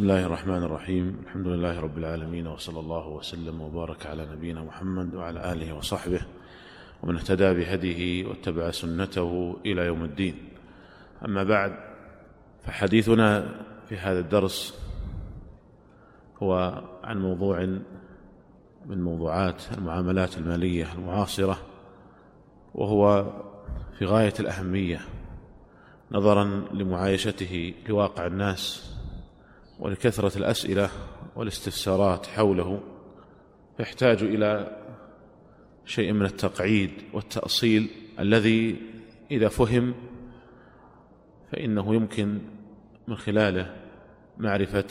بسم الله الرحمن الرحيم الحمد لله رب العالمين وصلى الله وسلم وبارك على نبينا محمد وعلى اله وصحبه ومن اهتدى بهديه واتبع سنته إلى يوم الدين اما بعد فحديثنا في هذا الدرس هو عن موضوع من موضوعات المعاملات الماليه المعاصره وهو في غايه الاهميه نظرا لمعايشته لواقع الناس ولكثرة الأسئلة والاستفسارات حوله يحتاج إلى شيء من التقعيد والتأصيل الذي إذا فهم فإنه يمكن من خلاله معرفة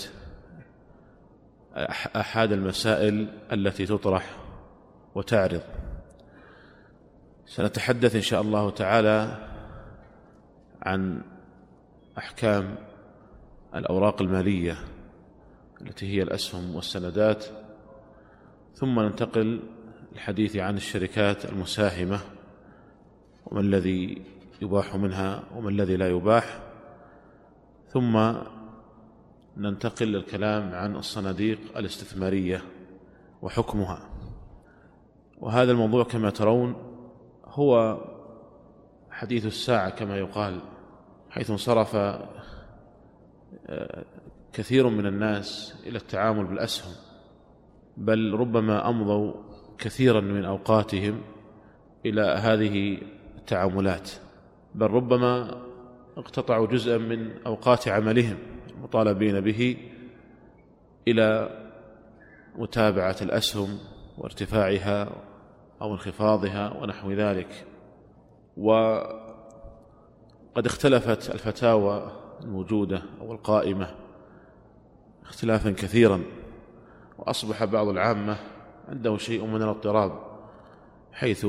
أحد المسائل التي تطرح وتعرض. سنتحدث إن شاء الله تعالى عن أحكام الأوراق المالية التي هي الأسهم والسندات ثم ننتقل للحديث عن الشركات المساهمة وما الذي يباح منها وما الذي لا يباح ثم ننتقل للكلام عن الصناديق الاستثمارية وحكمها. وهذا الموضوع كما ترون هو حديث الساعة كما يقال حيث انصرف كثير من الناس إلى التعامل بالأسهم بل ربما أمضوا كثيرا من أوقاتهم إلى هذه التعاملات بل ربما اقتطعوا جزءا من أوقات عملهم المطالبين به إلى متابعة الأسهم وارتفاعها أو انخفاضها ونحو ذلك. وقد اختلفت الفتاوى الموجودة أو القائمة اختلافا كثيرا وأصبح بعض العامة عنده شيء من الاضطراب حيث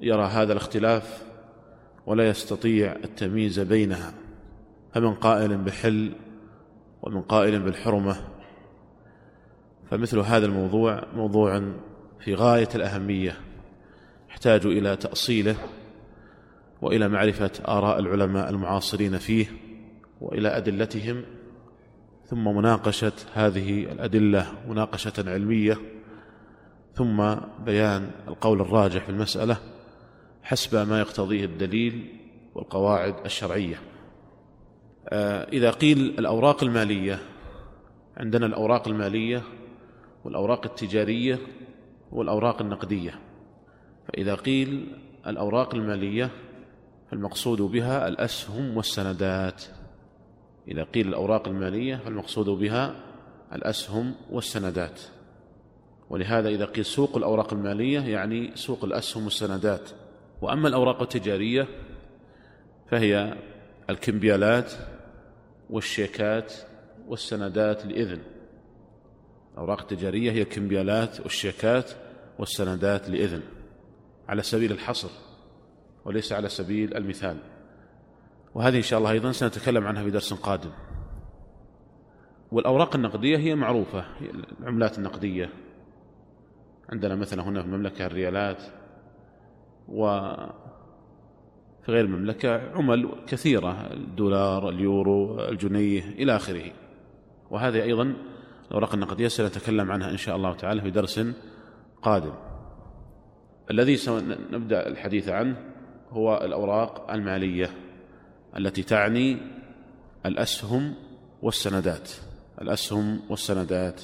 يرى هذا الاختلاف ولا يستطيع التمييز بينها فمن قائل بحل ومن قائل بالحرمة. فمثل هذا الموضوع موضوع في غاية الأهمية يحتاج إلى تأصيله وإلى معرفة آراء العلماء المعاصرين فيه وإلى أدلتهم ثم مناقشة هذه الأدلة مناقشة علمية ثم بيان القول الراجح في المسألة حسب ما يقتضيه الدليل والقواعد الشرعية. آه، إذا قيل الأوراق المالية عندنا الأوراق المالية والأوراق التجارية والأوراق النقدية. فإذا قيل الأوراق المالية فالمقصود بها الأسهم والسندات. إذا قيل الأوراق المالية فالمقصود بها الأسهم والسندات. ولهذا إذا قيل سوق الأوراق المالية يعني سوق الأسهم والسندات. وأما الأوراق التجارية فهي الكمبيالات والشيكات والسندات لإذن. الأوراق التجارية هي الكمبيالات والشيكات والسندات لإذن. على سبيل الحصر. وليس على سبيل المثال. وهذه إن شاء الله أيضا سنتكلم عنها في درس قادم. والأوراق النقدية هي معروفة العملات النقدية. عندنا مثلا هنا في المملكة الريالات وفي غير المملكة عمل كثيرة الدولار اليورو الجنيه إلى آخره. وهذه أيضا الأوراق النقدية سنتكلم عنها إن شاء الله تعالى في درس قادم. الذي سنبدأ الحديث عنه هو الأوراق المالية التي تعني الأسهم والسندات. الأسهم والسندات.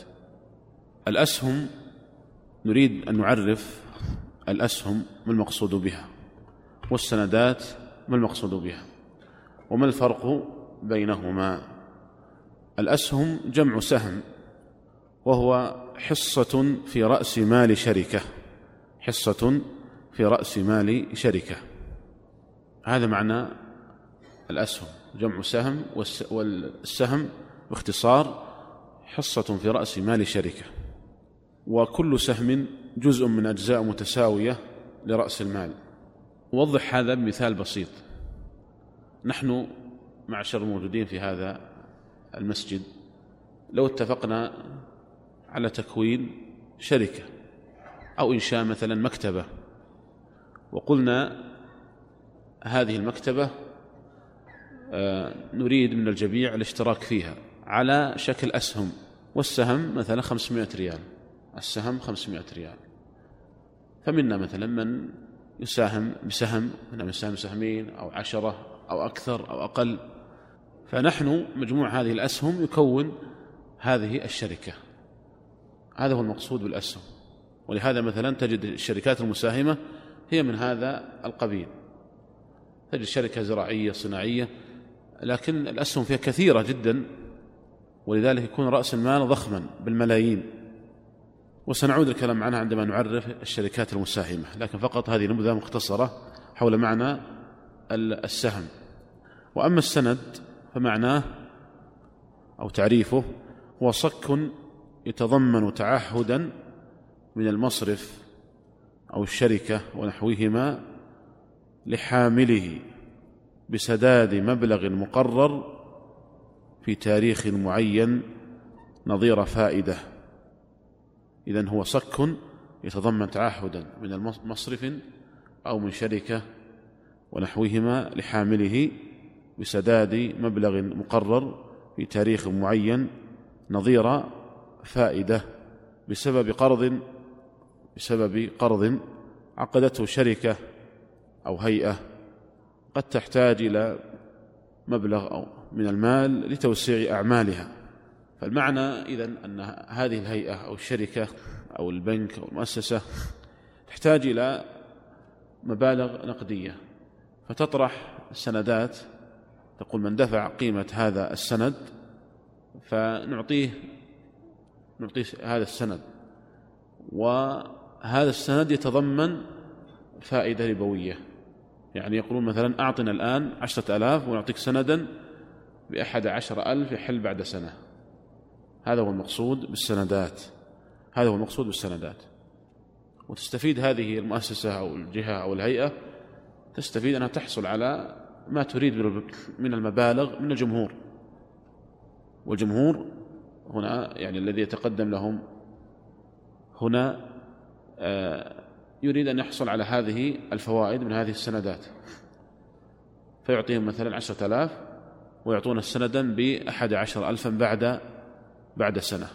الأسهم نريد أن نعرف الأسهم ما المقصود بها والسندات ما المقصود بها وما الفرق بينهما. الأسهم جمع سهم وهو حصة في رأس مال شركة حصة في رأس مال شركة. هذا معنى الأسهم جمع سهم والسهم باختصار حصة في رأس مال شركة وكل سهم جزء من أجزاء متساوية لرأس المال. وضح هذا بمثال بسيط. نحن معشر الموجودين في هذا المسجد لو اتفقنا على تكوين شركة أو إنشاء مثلا مكتبة وقلنا هذه المكتبة آه، نريد من الجميع الاشتراك فيها على شكل أسهم والسهم مثلا 500 ريال السهم 500 ريال. فمنا مثلا من يساهم بسهم من يساهم بسهمين أو عشرة أو أكثر أو أقل. فنحن مجموع هذه الأسهم يكون هذه الشركة. هذا هو المقصود بالأسهم. ولهذا مثلا تجد الشركات المساهمة هي من هذا القبيل. تجد شركة زراعية صناعية لكن الأسهم فيها كثيرة جدا ولذلك يكون رأس المال ضخما بالملايين. وسنعود الكلام عنها عندما نعرف الشركات المساهمة لكن فقط هذه نبذة مختصرة حول معنى السهم. وأما السند فمعناه أو تعريفه هو صك يتضمن تعهدا من المصرف أو الشركة ونحوهما لحامله بسداد مبلغ مقرر في تاريخ معين نظير فائدة. إذن هو صك يتضمن تعهدا من المصرف أو من شركة ونحوهما لحامله بسداد مبلغ مقرر في تاريخ معين نظير فائدة بسبب قرض بسبب قرض عقدته شركة أو هيئة قد تحتاج إلى مبلغ أو من المال لتوسيع أعمالها. فالمعنى إذن أن هذه الهيئة أو الشركة أو البنك أو المؤسسة تحتاج إلى مبالغ نقدية. فتطرح السندات تقول من دفع قيمة هذا السند فنعطيه نعطيه هذا السند. وهذا السند يتضمن فائدة ربوية. يعني يقولون مثلا أعطنا الآن عشرة ألاف ونعطيك سندا بأحد عشر ألف يحل بعد سنة. هذا هو المقصود بالسندات. هذا هو المقصود بالسندات. وتستفيد هذه المؤسسة أو الجهة أو الهيئة تستفيد أنها تحصل على ما تريد من المبالغ من الجمهور. والجمهور هنا يعني الذي يتقدم لهم هنا آه يريد أن يحصل على هذه الفوائد من هذه السندات. فيعطيهم مثلا عشرة آلاف ويعطون السندا بأحد عشر ألفا بعد بعد سنة.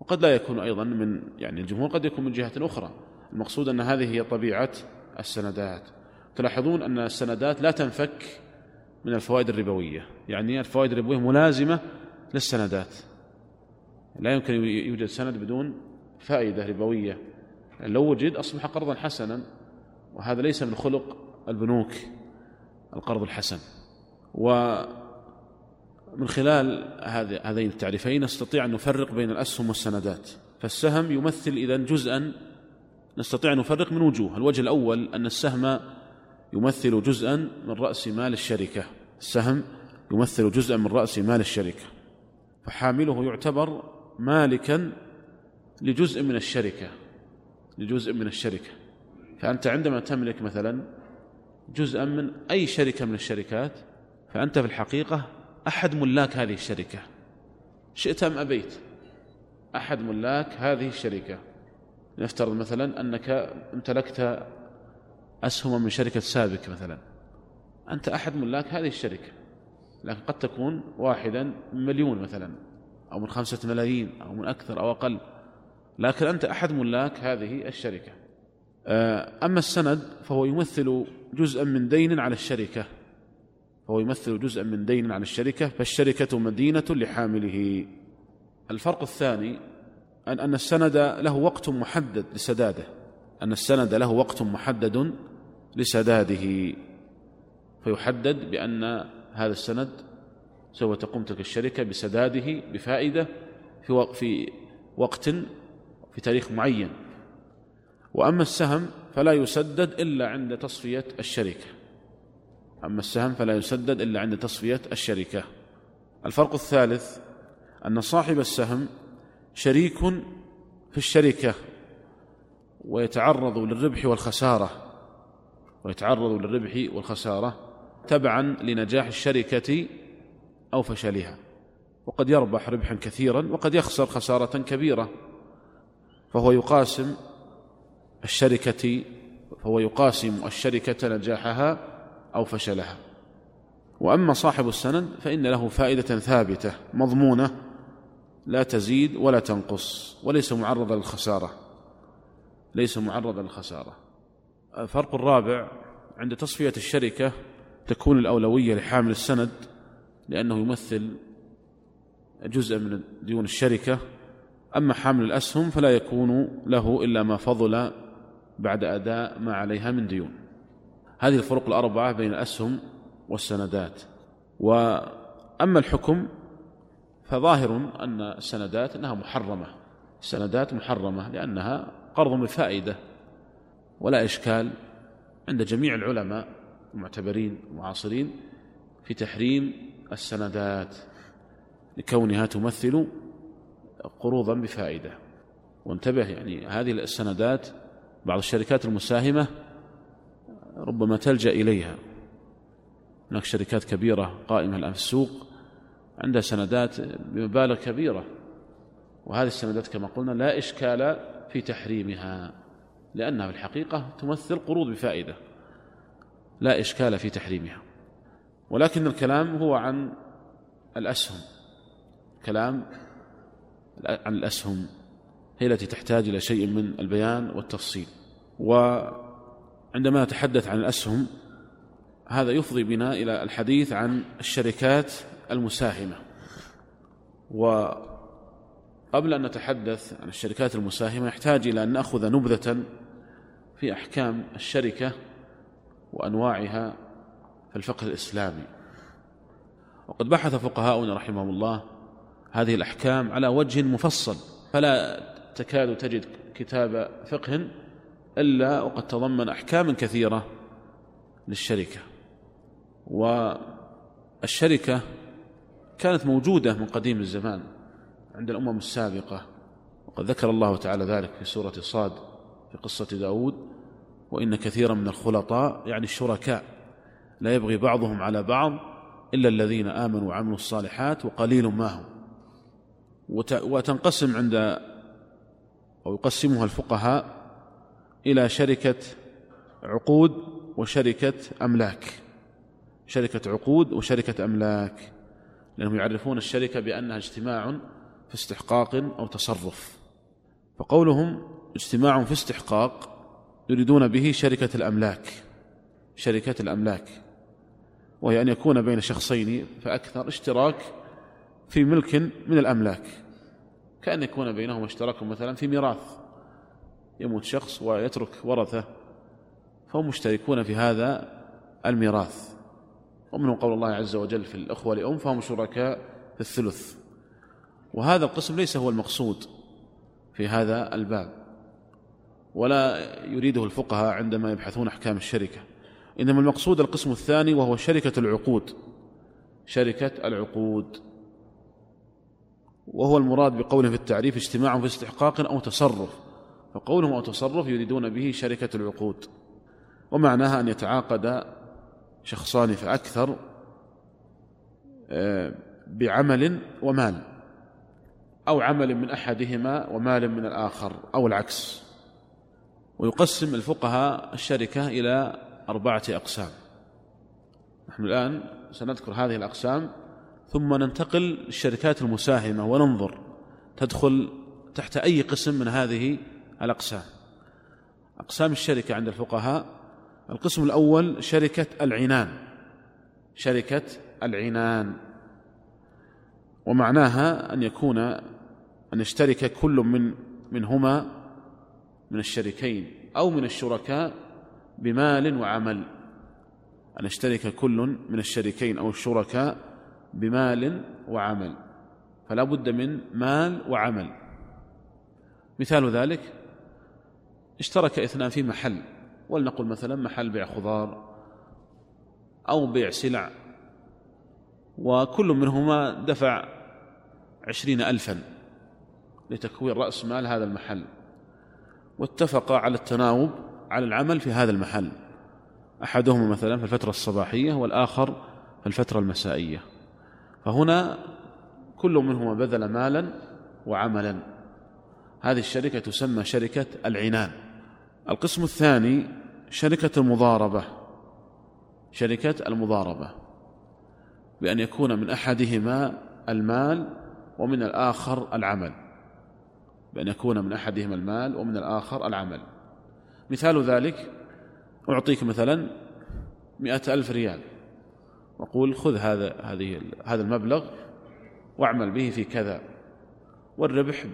وقد لا يكون أيضا من يعني الجمهور قد يكون من جهة أخرى. المقصود أن هذه هي طبيعة السندات. تلاحظون أن السندات لا تنفك من الفوائد الربوية. يعني الفوائد الربوية ملازمة للسندات. لا يمكن يوجد سند بدون فائدة ربوية. لو وجد أصبح قرضا حسنا وهذا ليس من خلق البنوك القرض الحسن. ومن خلال هذين التعريفين نستطيع أن نفرق بين الأسهم والسندات. فالسهم يمثل إذن جزءا نستطيع أن نفرق من وجوه. الوجه الأول أن السهم يمثل جزءا من رأس مال الشركة. السهم يمثل جزءا من رأس مال الشركة. فحامله يعتبر مالكا لجزء من الشركة. لجزء من الشركة. فأنت عندما تملك مثلا جزءا من أي شركة من الشركات فأنت في الحقيقة أحد ملاك هذه الشركة. شئت أم أبيت؟ أحد ملاك هذه الشركة. نفترض مثلا أنك امتلكت أسهم من شركة سابك مثلا. أنت أحد ملاك هذه الشركة. لكن قد تكون واحدا من مليون مثلا أو من خمسة ملايين أو من أكثر أو أقل. لكن أنت أحد ملاك هذه الشركة. آه، أما السند فهو يمثل جزءا من دين على الشركة. فهو يمثل جزءا من دين على الشركة فالشركة مدينة لحامله. الفرق الثاني أن أن السند له وقت محدد لسداده. أن السند له وقت محدد لسداده. فيحدد بأن هذا السند سوف تقوم تلك الشركة بسداده بفائدة في وقت في تاريخ معين. وأما السهم فلا يسدد إلا عند تصفية الشركة. أما السهم فلا يسدد إلا عند تصفية الشركة. الفرق الثالث أن صاحب السهم شريك في الشركة ويتعرض للربح والخسارة ويتعرض للربح والخسارة تبعا لنجاح الشركة أو فشلها. وقد يربح ربحا كثيرا وقد يخسر خسارة كبيرة. فهو يقاسم الشركة فهو يقاسم الشركة نجاحها أو فشلها. وأما صاحب السند فإن له فائدة ثابتة مضمونة لا تزيد ولا تنقص وليس معرضا للخسارة. ليس معرضا للخسارة. الفرق الرابع عند تصفية الشركة تكون الأولوية لحامل السند لأنه يمثل جزء من ديون الشركة أما حامل الأسهم فلا يكون له إلا ما فضل بعد أداء ما عليها من ديون. هذه الفروق الأربعة بين الأسهم والسندات. وأما الحكم فظاهر أن السندات أنها محرمة. السندات محرمة لأنها قرض بفائده ولا إشكال عند جميع العلماء المعتبرين المعاصرين في تحريم السندات. لكونها تمثل قروضا بفائدة. وانتبه يعني هذه السندات بعض الشركات المساهمة ربما تلجأ إليها. هناك شركات كبيرة قائمة الآن في السوق عندها سندات بمبالغ كبيرة. وهذه السندات كما قلنا لا إشكال في تحريمها لأنها في الحقيقة تمثل قروض بفائدة لا إشكال في تحريمها. ولكن الكلام هو عن الأسهم كلام عن الأسهم هي التي تحتاج إلى شيء من البيان والتفصيل. وعندما نتحدث عن الأسهم هذا يفضي بنا إلى الحديث عن الشركات المساهمة. وقبل أن نتحدث عن الشركات المساهمة يحتاج إلى أن نأخذ نبذة في أحكام الشركة وأنواعها في الفقه الإسلامي. وقد بحث فقهاؤنا رحمهم الله هذه الأحكام على وجه مفصل فلا تكاد تجد كتاب فقه إلا وقد تضمن أحكام كثيرة للشركة. والشركة كانت موجودة من قديم الزمان عند الأمم السابقة وقد ذكر الله تعالى ذلك في سورة صاد في قصة داود وإن كثيرا من الخلطاء يعني الشركاء لا يبغي بعضهم على بعض إلا الذين آمنوا وعملوا الصالحات وقليل ما هم. وتنقسم عند أو يقسمها الفقهاء إلى شركة عقود وشركة أملاك. شركة عقود وشركة أملاك. لأنهم يعرفون الشركة بأنها اجتماع في استحقاق أو تصرف. فقولهم اجتماع في استحقاق يريدون به شركة الأملاك. شركة الأملاك. وهي أن يكون بين شخصين فأكثر اشتراك في ملك من الأملاك. كأن يكون بينهما اشتراك مثلا في ميراث. يموت شخص ويترك ورثة. فهم مشتركون في هذا الميراث. ومنهم قول الله عز وجل في الأخوة لأم فهم شركاء في الثلث. وهذا القسم ليس هو المقصود في هذا الباب. ولا يريده الفقهاء عندما يبحثون أحكام الشركة. إنما المقصود القسم الثاني وهو شركة العقود. شركة العقود. وهو المراد بقوله في التعريف اجتماع في استحقاق أو تصرف. فقولهم أو تصرف يريدون به شركة العقود. ومعناها أن يتعاقد شخصان فأكثر آه، بعمل ومال أو عمل من أحدهما ومال من الآخر أو العكس. ويقسم الفقهاء الشركة إلى أربعة أقسام. نحن الآن سنذكر هذه الأقسام ثم ننتقل للشركات المساهمة وننظر تدخل تحت أي قسم من هذه الأقسام. أقسام الشركة عند الفقهاء القسم الأول شركة العنان. شركة العنان. ومعناها أن يكون أن يشترك كل من منهما من الشريكين أو من الشركاء بمال وعمل. أن يشترك كل من الشريكين أو الشركاء بمال وعمل. فلا بد من مال وعمل. مثال ذلك اشترك إثنان في محل. ولنقل مثلا محل بيع خضار أو بيع سلع. وكل منهما دفع عشرين ألفا لتكوين رأس مال هذا المحل. واتفق على التناوب على العمل في هذا المحل. أحدهما مثلا في الفترة الصباحية والآخر في الفترة المسائية. فهنا كل منهما بذل مالا وعملا. هذه الشركة تسمى شركة العنان. القسم الثاني شركة المضاربة. شركة المضاربة. بأن يكون من أحدهما المال ومن الآخر العمل. بأن يكون من أحدهما المال ومن الآخر العمل. مثال ذلك أعطيك مثلا مئة ألف ريال. وقول خذ هذا هذه هذا المبلغ واعمل به في كذا. والربح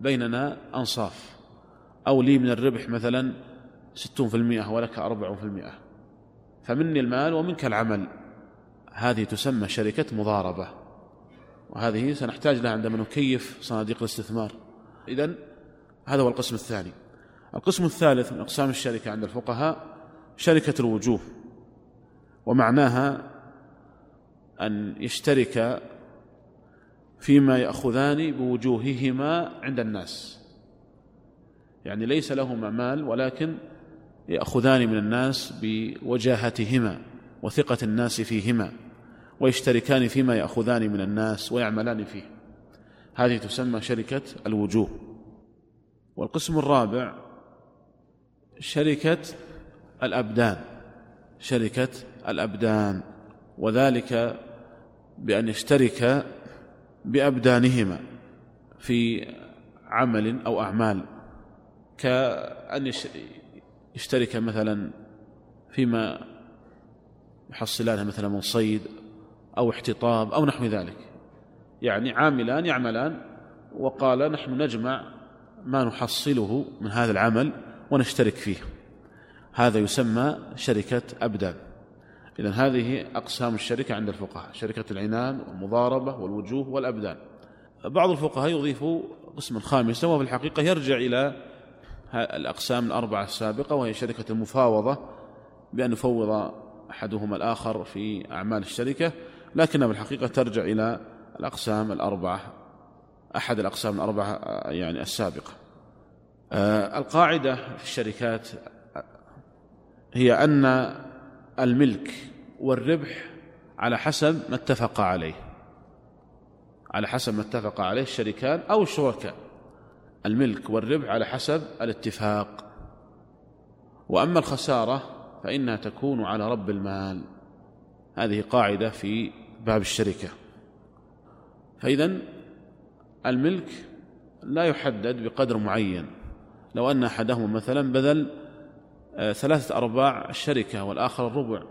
بيننا أنصاف. أو لي من الربح مثلا ستون في المئة ولك أربع في المئة. فمني المال ومنك العمل. هذه تسمى شركة مضاربة. وهذه سنحتاج لها عندما نكيف صناديق الاستثمار. إذن هذا هو القسم الثاني. القسم الثالث من أقسام الشركة عند الفقهاء شركة الوجوه. ومعناها أن يشترك فيما يأخذان بوجوههما عند الناس. يعني ليس لهما مال ولكن يأخذان من الناس بوجاهتهما وثقة الناس فيهما ويشتركان فيما يأخذان من الناس ويعملان فيه. هذه تسمى شركة الوجوه. والقسم الرابع شركة الأبدان. شركة الأبدان. وذلك بأن يشترك بأبدانهما في عمل أو أعمال. كأن يشترك مثلا فيما يحصلانه مثلا من صيد أو احتطاب أو نحو ذلك. يعني عاملان يعملان وقال نحن نجمع ما نحصله من هذا العمل ونشترك فيه. هذا يسمى شركة أبدان. إذن هذه أقسام الشركة عند الفقهاء شركة العنان والمضاربة والوجوه والأبدان. بعض الفقهاء يضيف قسما خامسا وفي الحقيقة يرجع إلى الأقسام الأربعة السابقة وهي شركة المفاوضة بأن يفوض أحدهما الآخر في أعمال الشركة لكنها بالحقيقة ترجع إلى الأقسام الأربعة أحد الأقسام الأربعة يعني السابقة. آه، القاعدة في الشركات هي أن الملك والربح على حسب ما اتفق عليه. على حسب ما اتفق عليه الشريكان أو الشركاء. الملك والربح على حسب الاتفاق. وأما الخسارة فإنها تكون على رب المال. هذه قاعدة في باب الشركة. فإذا الملك لا يحدد بقدر معين. لو أن أحدهم مثلا بذل ثلاثة أرباع الشركة والآخر الربع.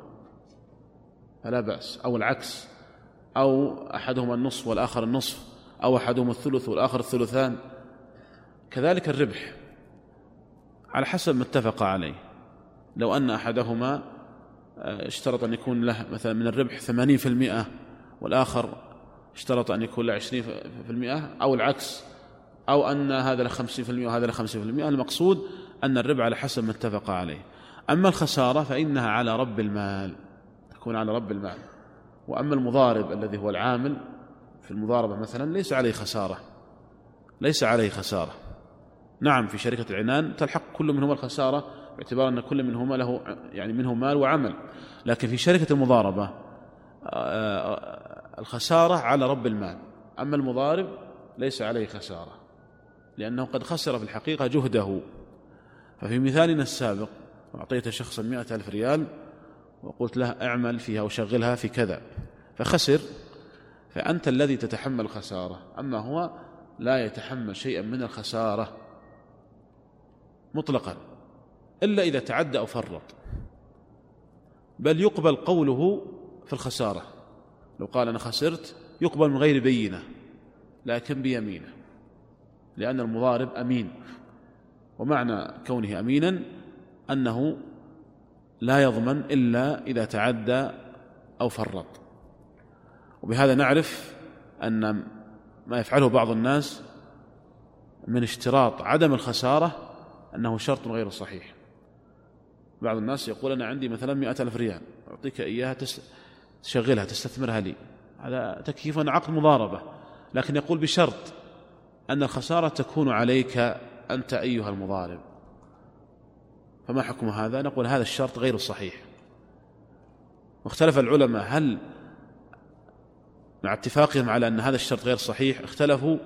فلا بأس. أو العكس. أو أحدهما النصف والآخر النصف. أو أحدهما الثلث والآخر الثلثان. كذلك الربح. على حسب ما اتفق عليه. لو أن أحدهما آه، اشترط أن يكون له مثلا من الربح ثمانين في المئة والآخر اشترط أن يكون له عشرين في المئة أو العكس. أو أن هذا له خمسين في المئة وهذا له خمسين في المئة. المقصود أن الربح على حسب ما اتفق عليه. أما الخسارة فإنها على رب المال تكون على رب المال. وأما المضارب الذي هو العامل في المضاربة مثلا ليس عليه خسارة. ليس عليه خسارة. نعم في شركة العنان تلحق كل منهما الخسارة باعتبار أن كل منهما له يعني منه مال وعمل. لكن في شركة المضاربة آه، الخسارة على رب المال. أما المضارب ليس عليه خسارة لأنه قد خسر في الحقيقة جهده. ففي مثالنا السابق أعطيت شخصا مئة ألف ريال وقلت له اعمل فيها وشغلها في كذا. فخسر فأنت الذي تتحمل الخسارة أما هو لا يتحمل شيئا من الخسارة مطلقا إلا إذا تعدى أو فرط. بل يقبل قوله في الخسارة. لو قال أنا خسرت يقبل من غير بينة لكن بيمينة لأن المضارب أمين. ومعنى كونه أمينا أنه لا يضمن إلا إذا تعدى أو فرط. وبهذا نعرف أن ما يفعله بعض الناس من اشتراط عدم الخسارة أنه شرط غير صحيح. بعض الناس يقول أنا عندي مثلا مئة ألف ريال أعطيك إياها تشغلها تستثمرها لي. هذا تكييف عقد مضاربة لكن يقول بشرط أن الخسارة تكون عليك أنت أيها المضارب فما حكم هذا؟ نقول هذا الشرط غير صحيح. واختلف العلماء هل مع اتفاقهم على أن هذا الشرط غير صحيح اختلفوا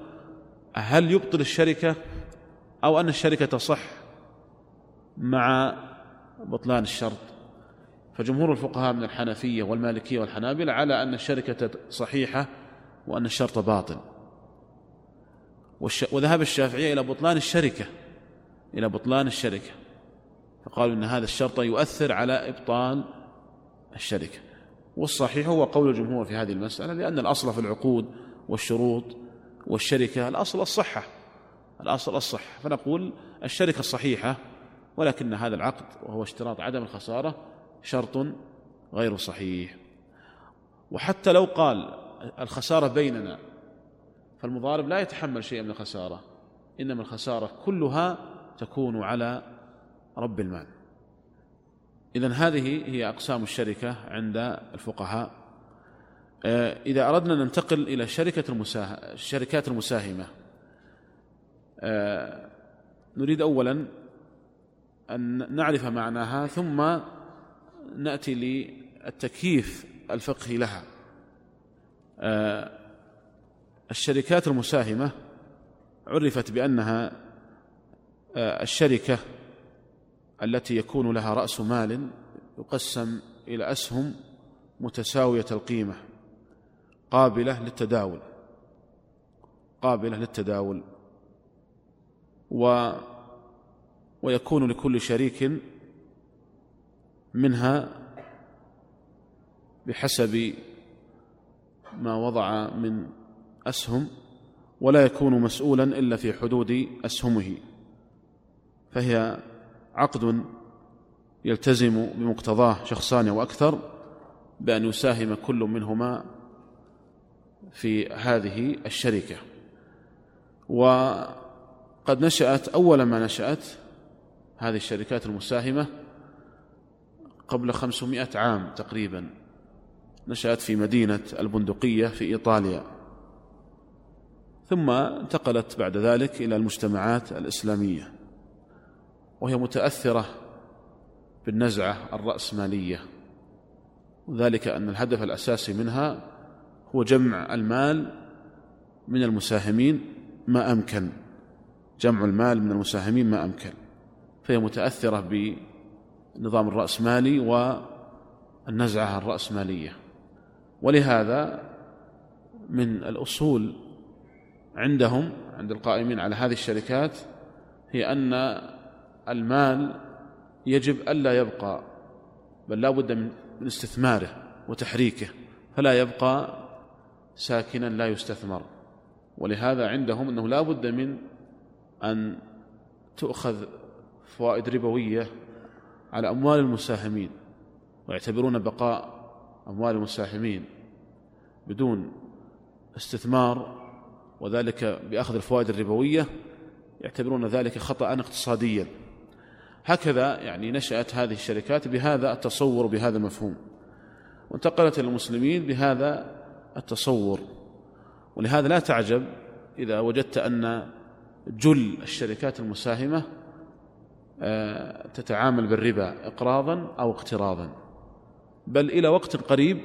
هل يبطل الشركة أو أن الشركة تصح مع بطلان الشرط. فجمهور الفقهاء من الحنفية والمالكية والحنابلة على أن الشركة صحيحة وأن الشرط باطل. وذهب الشافعية إلى بطلان الشركة إلى بطلان الشركة. فقالوا إن هذا الشرط يؤثر على إبطال الشركة. والصحيح هو قول الجمهور في هذه المسألة لأن الأصل في العقود والشروط والشركة الأصل الصحة الأصل الصحة. فنقول الشركة الصحيحة ولكن هذا العقد وهو اشتراط عدم الخسارة شرط غير صحيح. وحتى لو قال الخسارة بيننا فالمضارب لا يتحمل شيئا من الخسارة إنما الخسارة كلها تكون على رب المال. إذا هذه هي أقسام الشركة عند الفقهاء. آه، إذا أردنا ننتقل إلى شركة المساه... الشركات المساهمة. آه، نريد أولا أن نعرف معناها ثم نأتي للتكييف الفقهي لها. آه، الشركات المساهمة عرفت بأنها الشركة التي يكون لها رأس مال يقسم إلى أسهم متساوية القيمة قابلة للتداول قابلة للتداول و ويكون لكل شريك منها بحسب ما وضع من أسهم ولا يكون مسؤولا إلا في حدود أسهمه. فهي عقد يلتزم بمقتضاه شخصان وأكثر بأن يساهم كل منهما في هذه الشركة. وقد نشأت أول ما نشأت هذه الشركات المساهمة قبل خمسمائة عام تقريبا. نشأت في مدينة البندقية في إيطاليا. ثم انتقلت بعد ذلك إلى المجتمعات الإسلامية وهي متأثرة بالنزعة الرأسمالية. وذلك أن الهدف الأساسي منها هو جمع المال من المساهمين ما أمكن. جمع المال من المساهمين ما أمكن. فهي متأثرة بالنظام الرأسمالي والنزعة الرأسمالية. ولهذا من الأصول عندهم عند القائمين على هذه الشركات هي أن المال يجب ألا يبقى بل لا بد من استثماره وتحريكه فلا يبقى ساكنا لا يستثمر. ولهذا عندهم أنه لا بد من أن تؤخذ فوائد ربوية على أموال المساهمين ويعتبرون بقاء أموال المساهمين بدون استثمار وذلك بأخذ الفوائد الربوية يعتبرون ذلك خطأ اقتصاديا. هكذا يعني نشأت هذه الشركات بهذا التصور بهذا المفهوم. وانتقلت إلى المسلمين بهذا التصور. ولهذا لا تعجب إذا وجدت أن جل الشركات المساهمة آه، تتعامل بالربا إقراضا أو اقتراضا. بل إلى وقت قريب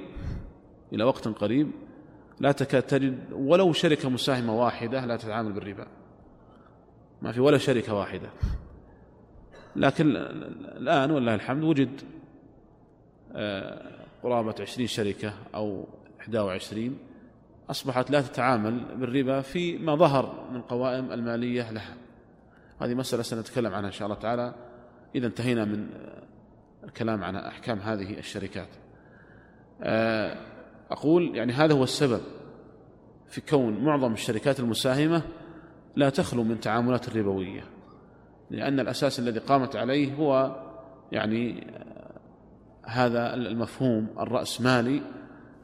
إلى وقت قريب لا تكاد تجد ولو شركة مساهمة واحدة لا تتعامل بالربا. ما في ولا شركة واحدة. لكن الآن والله الحمد وجد آه، قرابة عشرين شركة أو 21 أصبحت لا تتعامل بالربا فيما ظهر من قوائم المالية لها. هذه مسألة سنتكلم عنها إن شاء الله تعالى. إذا انتهينا من الكلام عن أحكام هذه الشركات. آه، أقول يعني هذا هو السبب في كون معظم الشركات المساهمة لا تخلو من تعاملات الربوية لأن الأساس الذي قامت عليه هو يعني هذا المفهوم الرأسمالي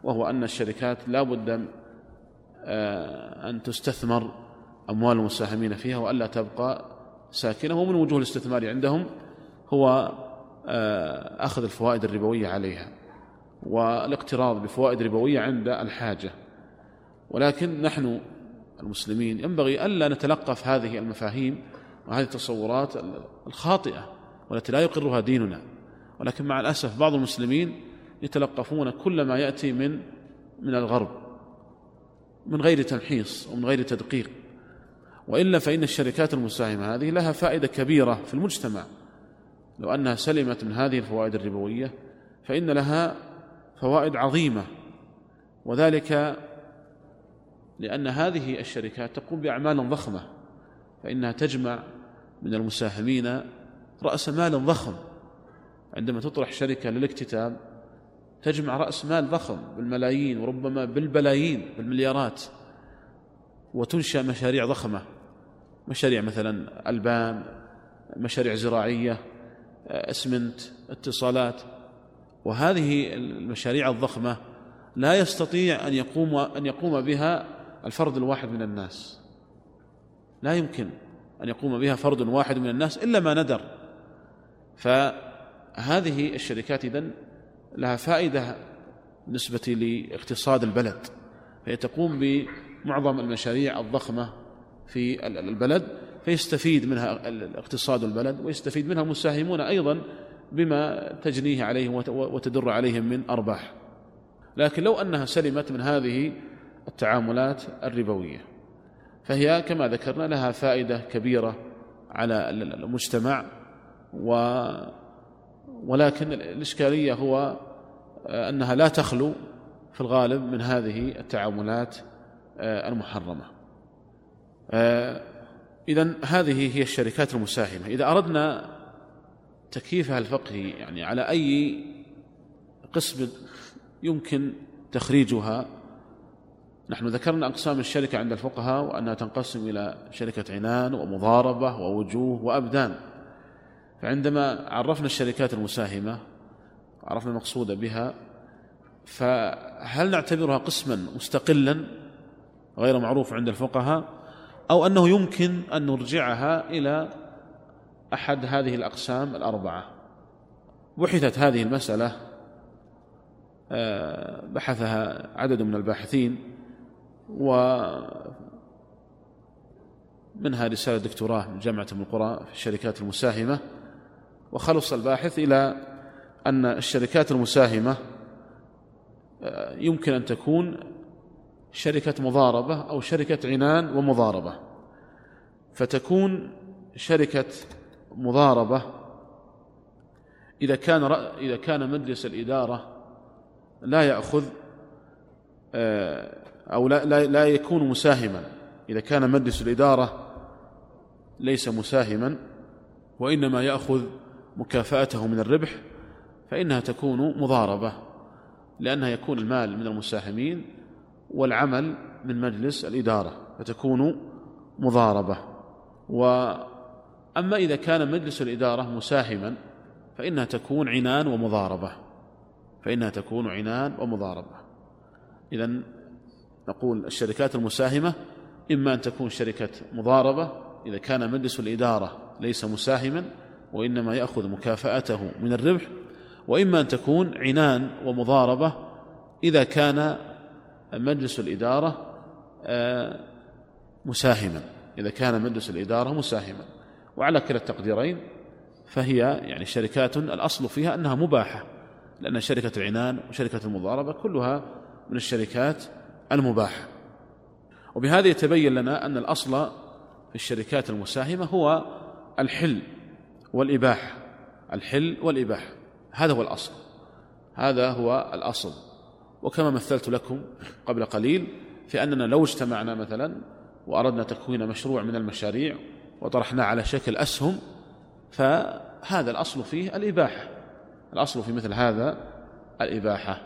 وهو أن الشركات لا بد آه، أن تستثمر أموال المساهمين فيها وألا تبقى ساكنة. ومن وجوه الاستثمار عندهم هو آه، أخذ الفوائد الربوية عليها. والاقتراض بفوائد ربوية عند الحاجة. ولكن نحن المسلمين ينبغي ألا نتلقف هذه المفاهيم وهذه التصورات الخاطئة والتي لا يقرها ديننا. ولكن مع الأسف بعض المسلمين يتلقفون كل ما يأتي من من الغرب من غير تمحيص ومن غير تدقيق. وإلا فإن الشركات المساهمة هذه لها فائدة كبيرة في المجتمع. لو أنها سلمت من هذه الفوائد الربوية فإن لها فوائد عظيمة. وذلك لأن هذه الشركات تقوم بأعمال ضخمة فإنها تجمع من المساهمين رأس مال ضخم. عندما تطرح شركة للاكتتاب تجمع رأس مال ضخم بالملايين وربما بالبلايين بالمليارات وتنشأ مشاريع ضخمة. مشاريع مثلا ألبان مشاريع زراعية أسمنت اتصالات. وهذه المشاريع الضخمة لا يستطيع أن يقوم أن يقوم بها الفرد الواحد من الناس. لا يمكن أن يقوم بها فرد واحد من الناس إلا ما ندر. فهذه الشركات إذن لها فائدة بالنسبة لاقتصاد البلد. فهي تقوم بمعظم المشاريع الضخمة في البلد فيستفيد منها اقتصاد البلد ويستفيد منها المساهمون أيضا بما تجنيه عليهم وتدر عليهم من أرباح. لكن لو أنها سلمت من هذه التعاملات الربوية فهي كما ذكرنا لها فائدة كبيرة على المجتمع و ولكن الإشكالية هو أنها لا تخلو في الغالب من هذه التعاملات المحرمة. إذا هذه هي الشركات المساهمة. إذا أردنا تكييفها الفقهي يعني على أي قسم يمكن تخريجها. نحن ذكرنا أقسام الشركة عند الفقهاء وأنها تنقسم إلى شركة عنان ومضاربة ووجوه وأبدان. فعندما عرفنا الشركات المساهمة عرفنا المقصود بها فهل نعتبرها قسما مستقلا غير معروف عند الفقهاء أو أنه يمكن أن نرجعها إلى أحد هذه الأقسام الأربعة. بحثت هذه المسألة آه، بحثها عدد من الباحثين ومنها رسالة دكتوراه من جامعة ابن القرى في الشركات المساهمة. وخلص الباحث إلى أن الشركات المساهمة آه، يمكن أن تكون شركة مضاربة أو شركة عنان ومضاربة. فتكون شركة مضاربة. إذا كان إذا كان مجلس الإدارة لا يأخذ آه، أو لا, لا, لا يكون مساهما. إذا كان مجلس الإدارة ليس مساهما وإنما يأخذ مكافأته من الربح فإنها تكون مضاربة لأنها يكون المال من المساهمين والعمل من مجلس الإدارة فتكون مضاربة. وأما إذا كان مجلس الإدارة مساهما فإنها تكون عنان ومضاربة. فإنها تكون عنان ومضاربة. إذا نقول الشركات المساهمة إما أن تكون شركة مضاربة إذا كان مجلس الإدارة ليس مساهما وإنما يأخذ مكافأته من الربح وإما أن تكون عنان ومضاربة إذا كان مجلس الإدارة آه، مساهما. إذا كان مجلس الإدارة مساهما. وعلى كلا التقديرين فهي يعني شركات الأصل فيها أنها مباحة لأن شركة العنان وشركة المضاربة كلها من الشركات المباحة. وبهذا يتبين لنا أن الأصل في الشركات المساهمة هو الحل والإباحة الحل والإباحة. هذا هو الأصل هذا هو الأصل. وكما مثلت لكم قبل قليل في أننا لو اجتمعنا مثلا وأردنا تكوين مشروع من المشاريع وطرحناه على شكل أسهم فهذا الأصل فيه الإباحة. الأصل في مثل هذا الإباحة.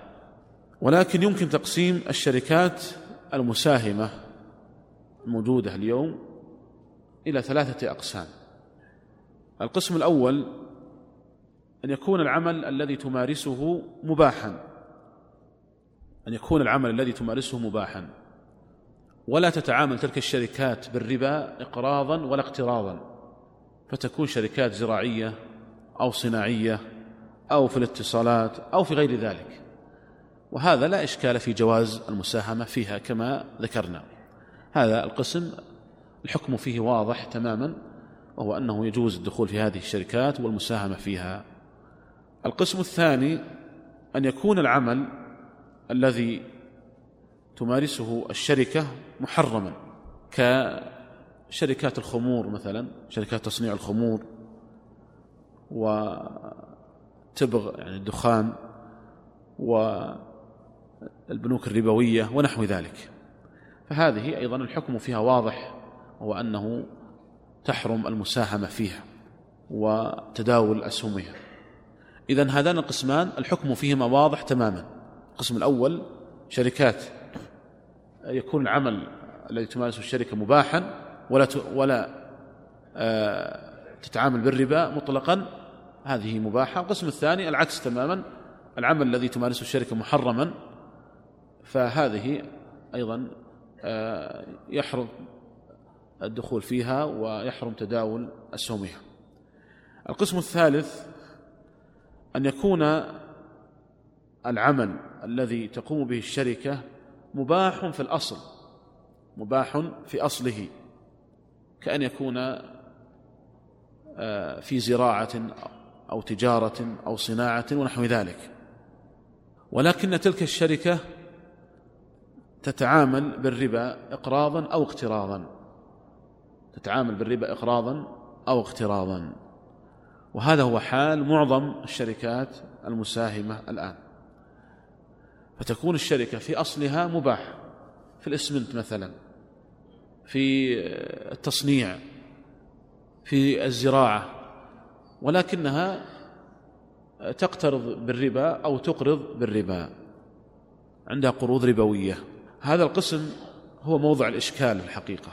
ولكن يمكن تقسيم الشركات المساهمة الموجودة اليوم إلى ثلاثة أقسام. القسم الأول أن يكون العمل الذي تمارسه مباحا. أن يكون العمل الذي تمارسه مباحا. ولا تتعامل تلك الشركات بالربا إقراضا ولا اقتراضا فتكون شركات زراعية أو صناعية أو في الاتصالات أو في غير ذلك. وهذا لا إشكال في جواز المساهمة فيها كما ذكرنا. هذا القسم الحكم فيه واضح تماما وهو أنه يجوز الدخول في هذه الشركات والمساهمة فيها. القسم الثاني أن يكون العمل الذي تمارسه الشركة محرما كشركات الخمور مثلا شركات تصنيع الخمور وتبغ يعني الدخان والبنوك الربوية ونحو ذلك. فهذه أيضا الحكم فيها واضح وهو أنه تحرم المساهمة فيها وتداول أسهمها. إذا هذان القسمان الحكم فيهما واضح تماما. القسم الأول شركات يكون العمل الذي تمارسه الشركة مباحا ولا ولا آه، تتعامل بالربا مطلقا هذه مباحة. القسم الثاني العكس تماما العمل الذي تمارسه الشركة محرما فهذه أيضا آه، يحرم الدخول فيها ويحرم تداول أسهمها القسم الثالث أن يكون العمل الذي تقوم به الشركة مباح في الأصل مباح في أصله كأن يكون آه، في زراعة أو تجارة أو صناعة ونحو ذلك. ولكن تلك الشركة تتعامل بالربا إقراضا أو اقتراضا. تتعامل بالربا إقراضا أو اقتراضا. وهذا هو حال معظم الشركات المساهمة الآن. فتكون الشركة في أصلها مباح. في الإسمنت مثلا في التصنيع في الزراعة ولكنها تقترض بالربا أو تقرض بالربا عندها قروض ربوية. هذا القسم هو موضع الإشكال الحقيقة.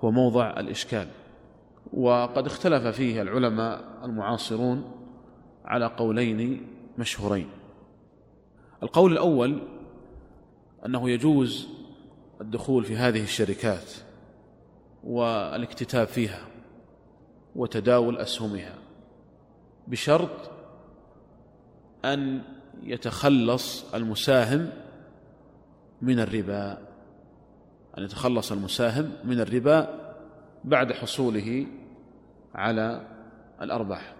هو موضع الإشكال. وقد اختلف فيه العلماء المعاصرون على قولين مشهورين. القول الأول أنه يجوز الدخول في هذه الشركات والاكتتاب فيها وتداول أسهمها بشرط أن يتخلص المساهم من الربا أن يتخلص المساهم من الربا بعد حصوله على الأرباح.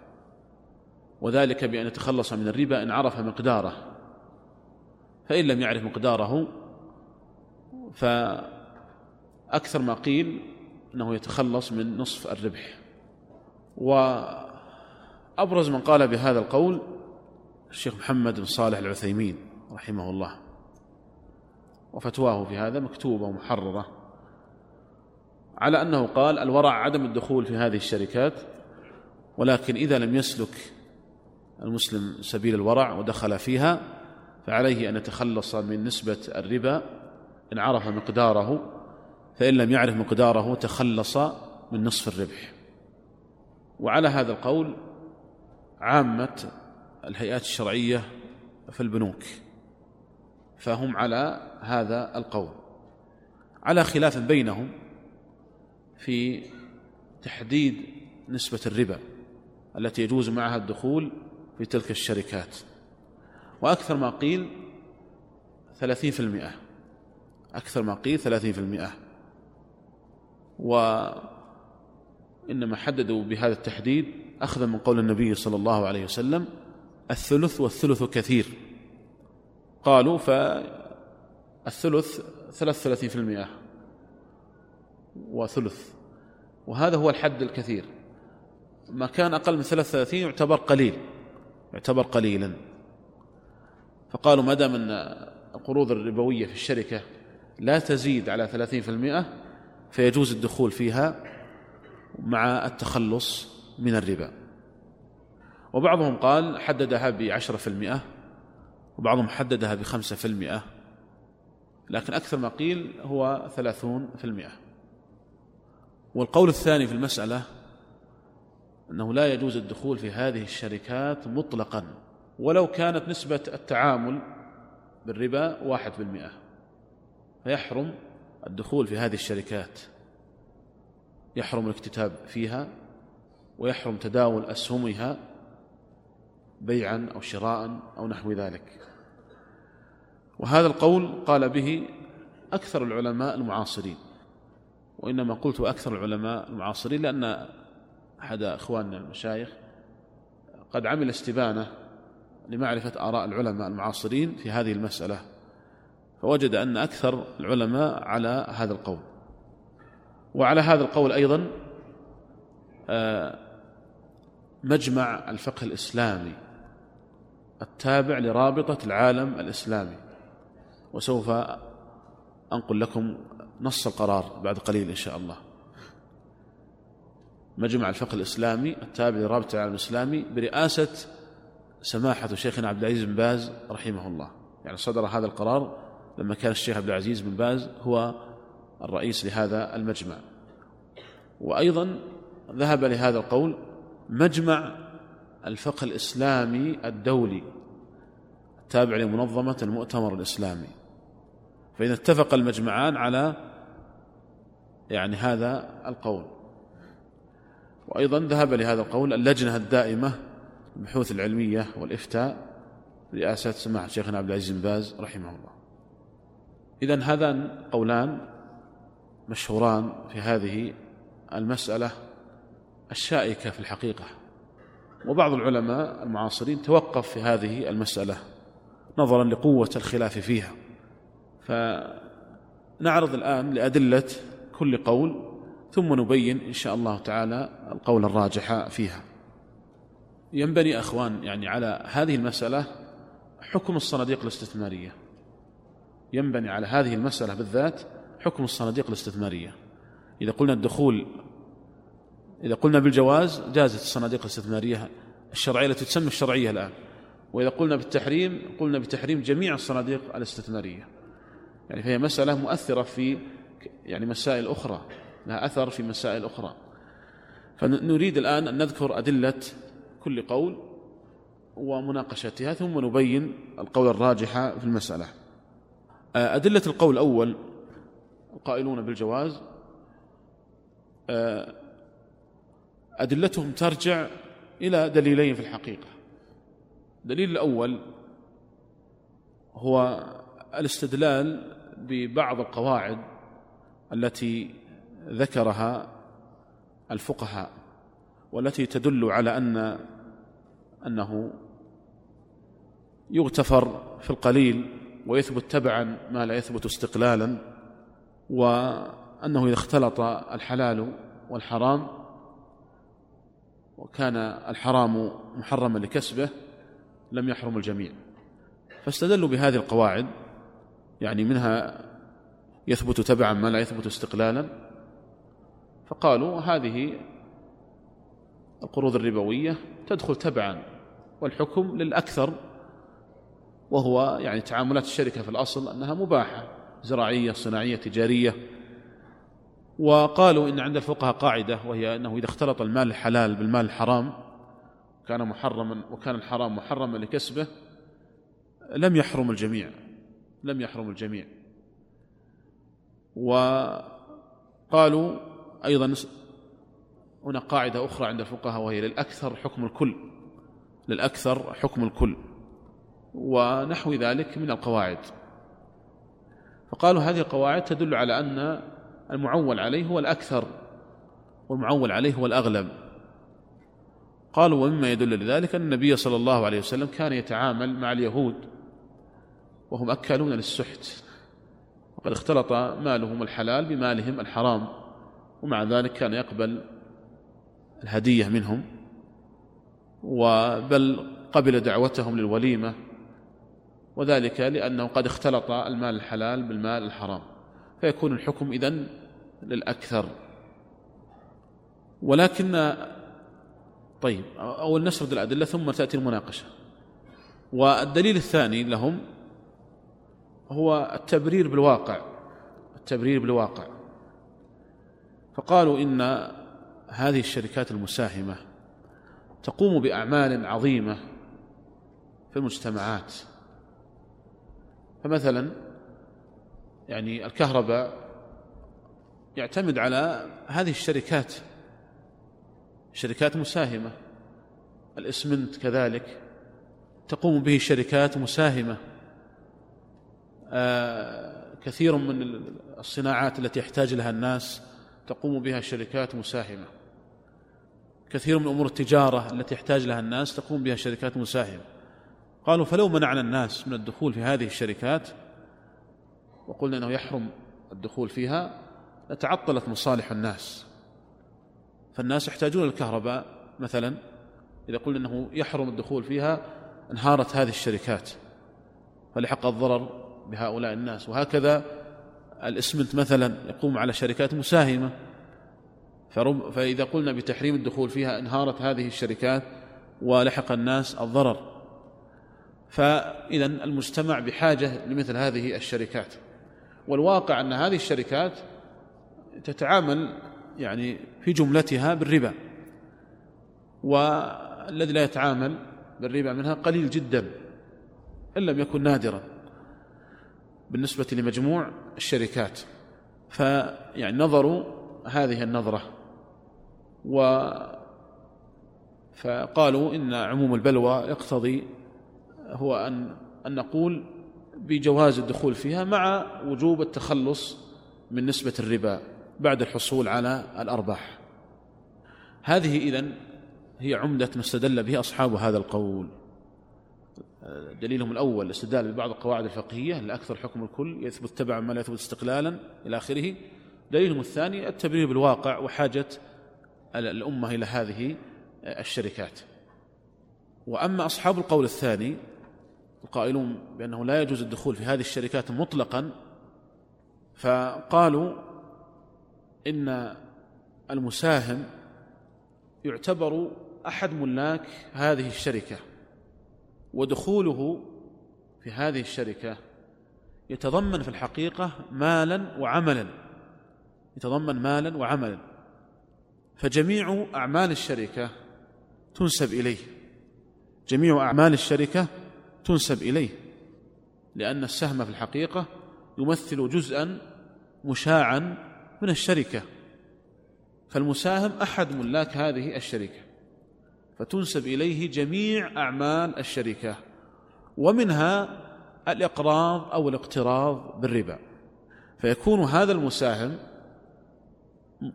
وذلك بأن يتخلص من الربا إن عرف مقداره. فإن لم يعرف مقداره فأكثر ما قيل أنه يتخلص من نصف الربح. وأبرز من قال بهذا القول الشيخ محمد بن صالح العثيمين رحمه الله. وفتواه في هذا مكتوبة ومحررة على أنه قال الورع عدم الدخول في هذه الشركات ولكن إذا لم يسلك المسلم سبيل الورع ودخل فيها فعليه أن يتخلص من نسبة الربا إن عرف مقداره فإن لم يعرف مقداره تخلص من نصف الربح. وعلى هذا القول عامة الهيئات الشرعية في البنوك فهم على هذا القول. على خلاف بينهم في تحديد نسبة الربا التي يجوز معها الدخول في تلك الشركات. وأكثر ما قيل ثلاثين في المئة. أكثر ما قيل ثلاثين في المئة. وإنما حددوا بهذا التحديد أخذا من قول النبي صلى الله عليه وسلم الثلث والثلث كثير. قالوا فالثلث ثلاث ثلاثين في المئة وثلث. وهذا هو الحد الكثير. ما كان أقل من ثلاث ثلاثين يعتبر قليل يعتبر قليلا. فقالوا ما دام أن القروض الربوية في الشركة لا تزيد على ثلاثين في المئة فيجوز الدخول فيها مع التخلص من الربا. وبعضهم قال حددها في المئة وبعضهم حددها في المئة لكن أكثر ما قيل هو ثلاثون في المئة. والقول الثاني في المسألة أنه لا يجوز الدخول في هذه الشركات مطلقا. ولو كانت نسبة التعامل بالربا واحد بالمئة. فيحرم الدخول في هذه الشركات. يحرم الاكتتاب فيها ويحرم تداول أسهمها بيعا أو شراء أو نحو ذلك. وهذا القول قال به أكثر العلماء المعاصرين. وإنما قلت أكثر العلماء المعاصرين لأن أحد إخواننا المشايخ قد عمل استبانة لمعرفة آراء العلماء المعاصرين في هذه المسألة فوجد أن أكثر العلماء على هذا القول. وعلى هذا القول أيضا آه، مجمع الفقه الإسلامي التابع لرابطة العالم الإسلامي. وسوف أنقل لكم نص القرار بعد قليل إن شاء الله. مجمع الفقه الإسلامي التابع لرابطة العالم الإسلامي برئاسة سماحة شيخنا عبد العزيز بن باز رحمه الله. يعني صدر هذا القرار لما كان الشيخ عبد العزيز بن باز هو الرئيس لهذا المجمع. وأيضا ذهب لهذا القول مجمع الفقه الإسلامي الدولي التابع لمنظمة المؤتمر الإسلامي. فإذا اتفق المجمعان على يعني هذا القول. وأيضا ذهب لهذا القول اللجنة الدائمة البحوث العلمية والإفتاء رئاسة سماحة شيخنا عبد العزيز بن باز رحمه الله. إذا هذان قولان مشهوران في هذه المسألة الشائكة في الحقيقة. وبعض العلماء المعاصرين توقف في هذه المسألة نظرا لقوة الخلاف فيها. فنعرض الآن لأدلة كل قول ثم نبين إن شاء الله تعالى القول الراجح فيها. ينبني أخوان يعني على هذه المسألة حكم الصناديق الاستثمارية. ينبني على هذه المسألة بالذات حكم الصناديق الاستثمارية. إذا قلنا الدخول إذا قلنا بالجواز جازت الصناديق الاستثمارية الشرعية التي تسمى الشرعية الآن. وإذا قلنا بالتحريم قلنا بتحريم جميع الصناديق الاستثمارية. يعني فهي مسألة مؤثرة في يعني مسائل أخرى لها أثر في مسائل أخرى. فنريد الآن أن نذكر أدلة كل قول ومناقشتها ثم نبين القول الراجح في المسألة. أدلة القول الأول القائلون بالجواز أدلتهم ترجع إلى دليلين في الحقيقة. الدليل الأول هو الاستدلال ببعض القواعد التي ذكرها الفقهاء. والتي تدل على أن أنه يغتفر في القليل ويثبت تبعا ما لا يثبت استقلالا وأنه إذا اختلط الحلال والحرام وكان الحرام محرما لكسبه لم يحرم الجميع. فاستدلوا بهذه القواعد يعني منها يثبت تبعا ما لا يثبت استقلالا فقالوا هذه القروض الربوية تدخل تبعا والحكم للأكثر وهو يعني تعاملات الشركة في الأصل أنها مباحة زراعية صناعية تجارية. وقالوا إن عند الفقهاء قاعدة وهي أنه إذا اختلط المال الحلال بالمال الحرام كان محرما وكان الحرام محرما لكسبه لم يحرم الجميع لم يحرم الجميع. وقالوا أيضا هنا قاعدة أخرى عند الفقهاء وهي للأكثر حكم الكل. للأكثر حكم الكل. ونحو ذلك من القواعد. فقالوا هذه القواعد تدل على أن المعول عليه هو الأكثر والمعول عليه هو الأغلب. قالوا ومما يدل لذلك أن النبي صلى الله عليه وسلم كان يتعامل مع اليهود وهم أكالون للسحت. وقد اختلط مالهم الحلال بمالهم الحرام ومع ذلك كان يقبل الهدية منهم وبل قبل دعوتهم للوليمة وذلك لأنه قد اختلط المال الحلال بالمال الحرام. فيكون الحكم إذن للأكثر. ولكن طيب أول نسرد الأدلة ثم تأتي المناقشة. والدليل الثاني لهم هو التبرير بالواقع التبرير بالواقع. فقالوا إن هذه الشركات المساهمة تقوم بأعمال عظيمة في المجتمعات. فمثلا يعني الكهرباء يعتمد على هذه الشركات شركات مساهمة. الإسمنت كذلك تقوم به شركات مساهمة. آه، كثير من الصناعات التي يحتاج لها الناس تقوم بها شركات مساهمة. كثير من أمور التجارة التي يحتاج لها الناس تقوم بها شركات مساهمة قالوا فلو منعنا الناس من الدخول في هذه الشركات وقلنا إنه يحرم الدخول فيها لتعطلت مصالح الناس. فالناس يحتاجون الكهرباء مثلا إذا قلنا إنه يحرم الدخول فيها انهارت هذه الشركات. فلحق الضرر بهؤلاء الناس. وهكذا الإسمنت مثلا يقوم على شركات مساهمة فإذا قلنا بتحريم الدخول فيها انهارت هذه الشركات ولحق الناس الضرر. فإذا المجتمع بحاجة لمثل هذه الشركات. والواقع أن هذه الشركات تتعامل يعني في جملتها بالربا والذي لا يتعامل بالربا منها قليل جدا إن لم يكن نادرا بالنسبة لمجموع الشركات. فيعني نظروا هذه النظرة. و فقالوا إن عموم البلوى يقتضي هو أن أن نقول بجواز الدخول فيها مع وجوب التخلص من نسبة الربا بعد الحصول على الأرباح. هذه إذن هي عمدة ما استدل به أصحاب هذا القول. دليلهم الأول الاستدلال ببعض القواعد الفقهية الأكثر حكم الكل يثبت تبعا ما لا يثبت استقلالا إلى آخره. دليلهم الثاني التبرير بالواقع وحاجة الأمة إلى هذه الشركات. وأما أصحاب القول الثاني القائلون بأنه لا يجوز الدخول في هذه الشركات مطلقا فقالوا إن المساهم يعتبر أحد ملاك هذه الشركة ودخوله في هذه الشركة يتضمن في الحقيقة مالا وعملا يتضمن مالا وعملا. فجميع أعمال الشركة تنسب إليه. جميع أعمال الشركة تنسب إليه لأن السهم في الحقيقة يمثل جزءا مشاعا من الشركة. فالمساهم أحد ملاك هذه الشركة فتنسب إليه جميع أعمال الشركة ومنها الإقراض أو الاقتراض بالربا. فيكون هذا المساهم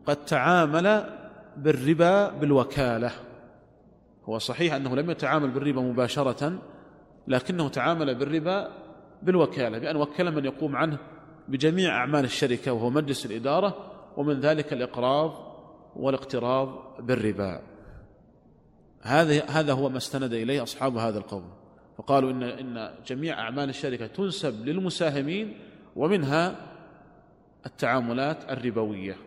قد تعامل بالربا بالوكالة. هو صحيح أنه لم يتعامل بالربا مباشرة لكنه تعامل بالربا بالوكالة بأن وكل من يقوم عنه بجميع أعمال الشركة وهو مجلس الإدارة ومن ذلك الإقراض والاقتراض بالربا. هذا هذا هو ما استند إليه أصحاب هذا القول فقالوا ان إن جميع أعمال الشركة تنسب للمساهمين ومنها التعاملات الربوية.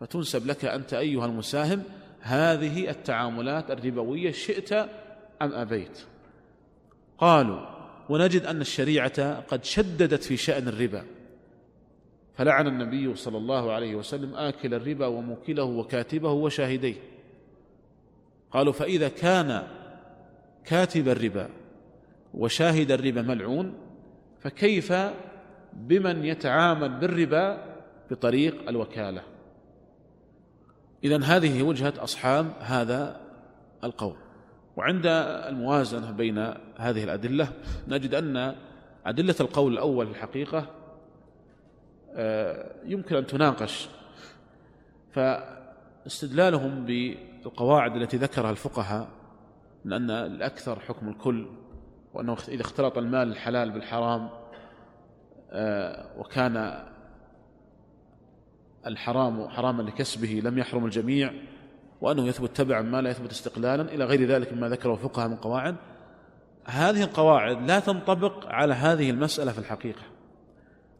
فتنسب لك أنت أيها المساهم هذه التعاملات الربوية شئت أم أبيت. قالوا ونجد أن الشريعة قد شددت في شأن الربا فلعن النبي صلى الله عليه وسلم آكل الربا وموكله وكاتبه وشاهديه. قالوا فإذا كان كاتب الربا وشاهد الربا ملعون فكيف بمن يتعامل بالربا بطريق الوكالة؟ إذا هذه وجهة أصحاب هذا القول. وعند الموازنة بين هذه الأدلة نجد أن أدلة القول الأول الحقيقة آه، يمكن أن تناقش فاستدلالهم القواعد التي ذكرها الفقهاء من أن الأكثر حكم الكل وأنه إذا اختلط المال الحلال بالحرام آه، وكان الحرام حراما لكسبه لم يحرم الجميع وأنه يثبت تبعا ما لا يثبت استقلالا إلى غير ذلك مما ذكره الفقهاء من قواعد. هذه القواعد لا تنطبق على هذه المسألة في الحقيقة.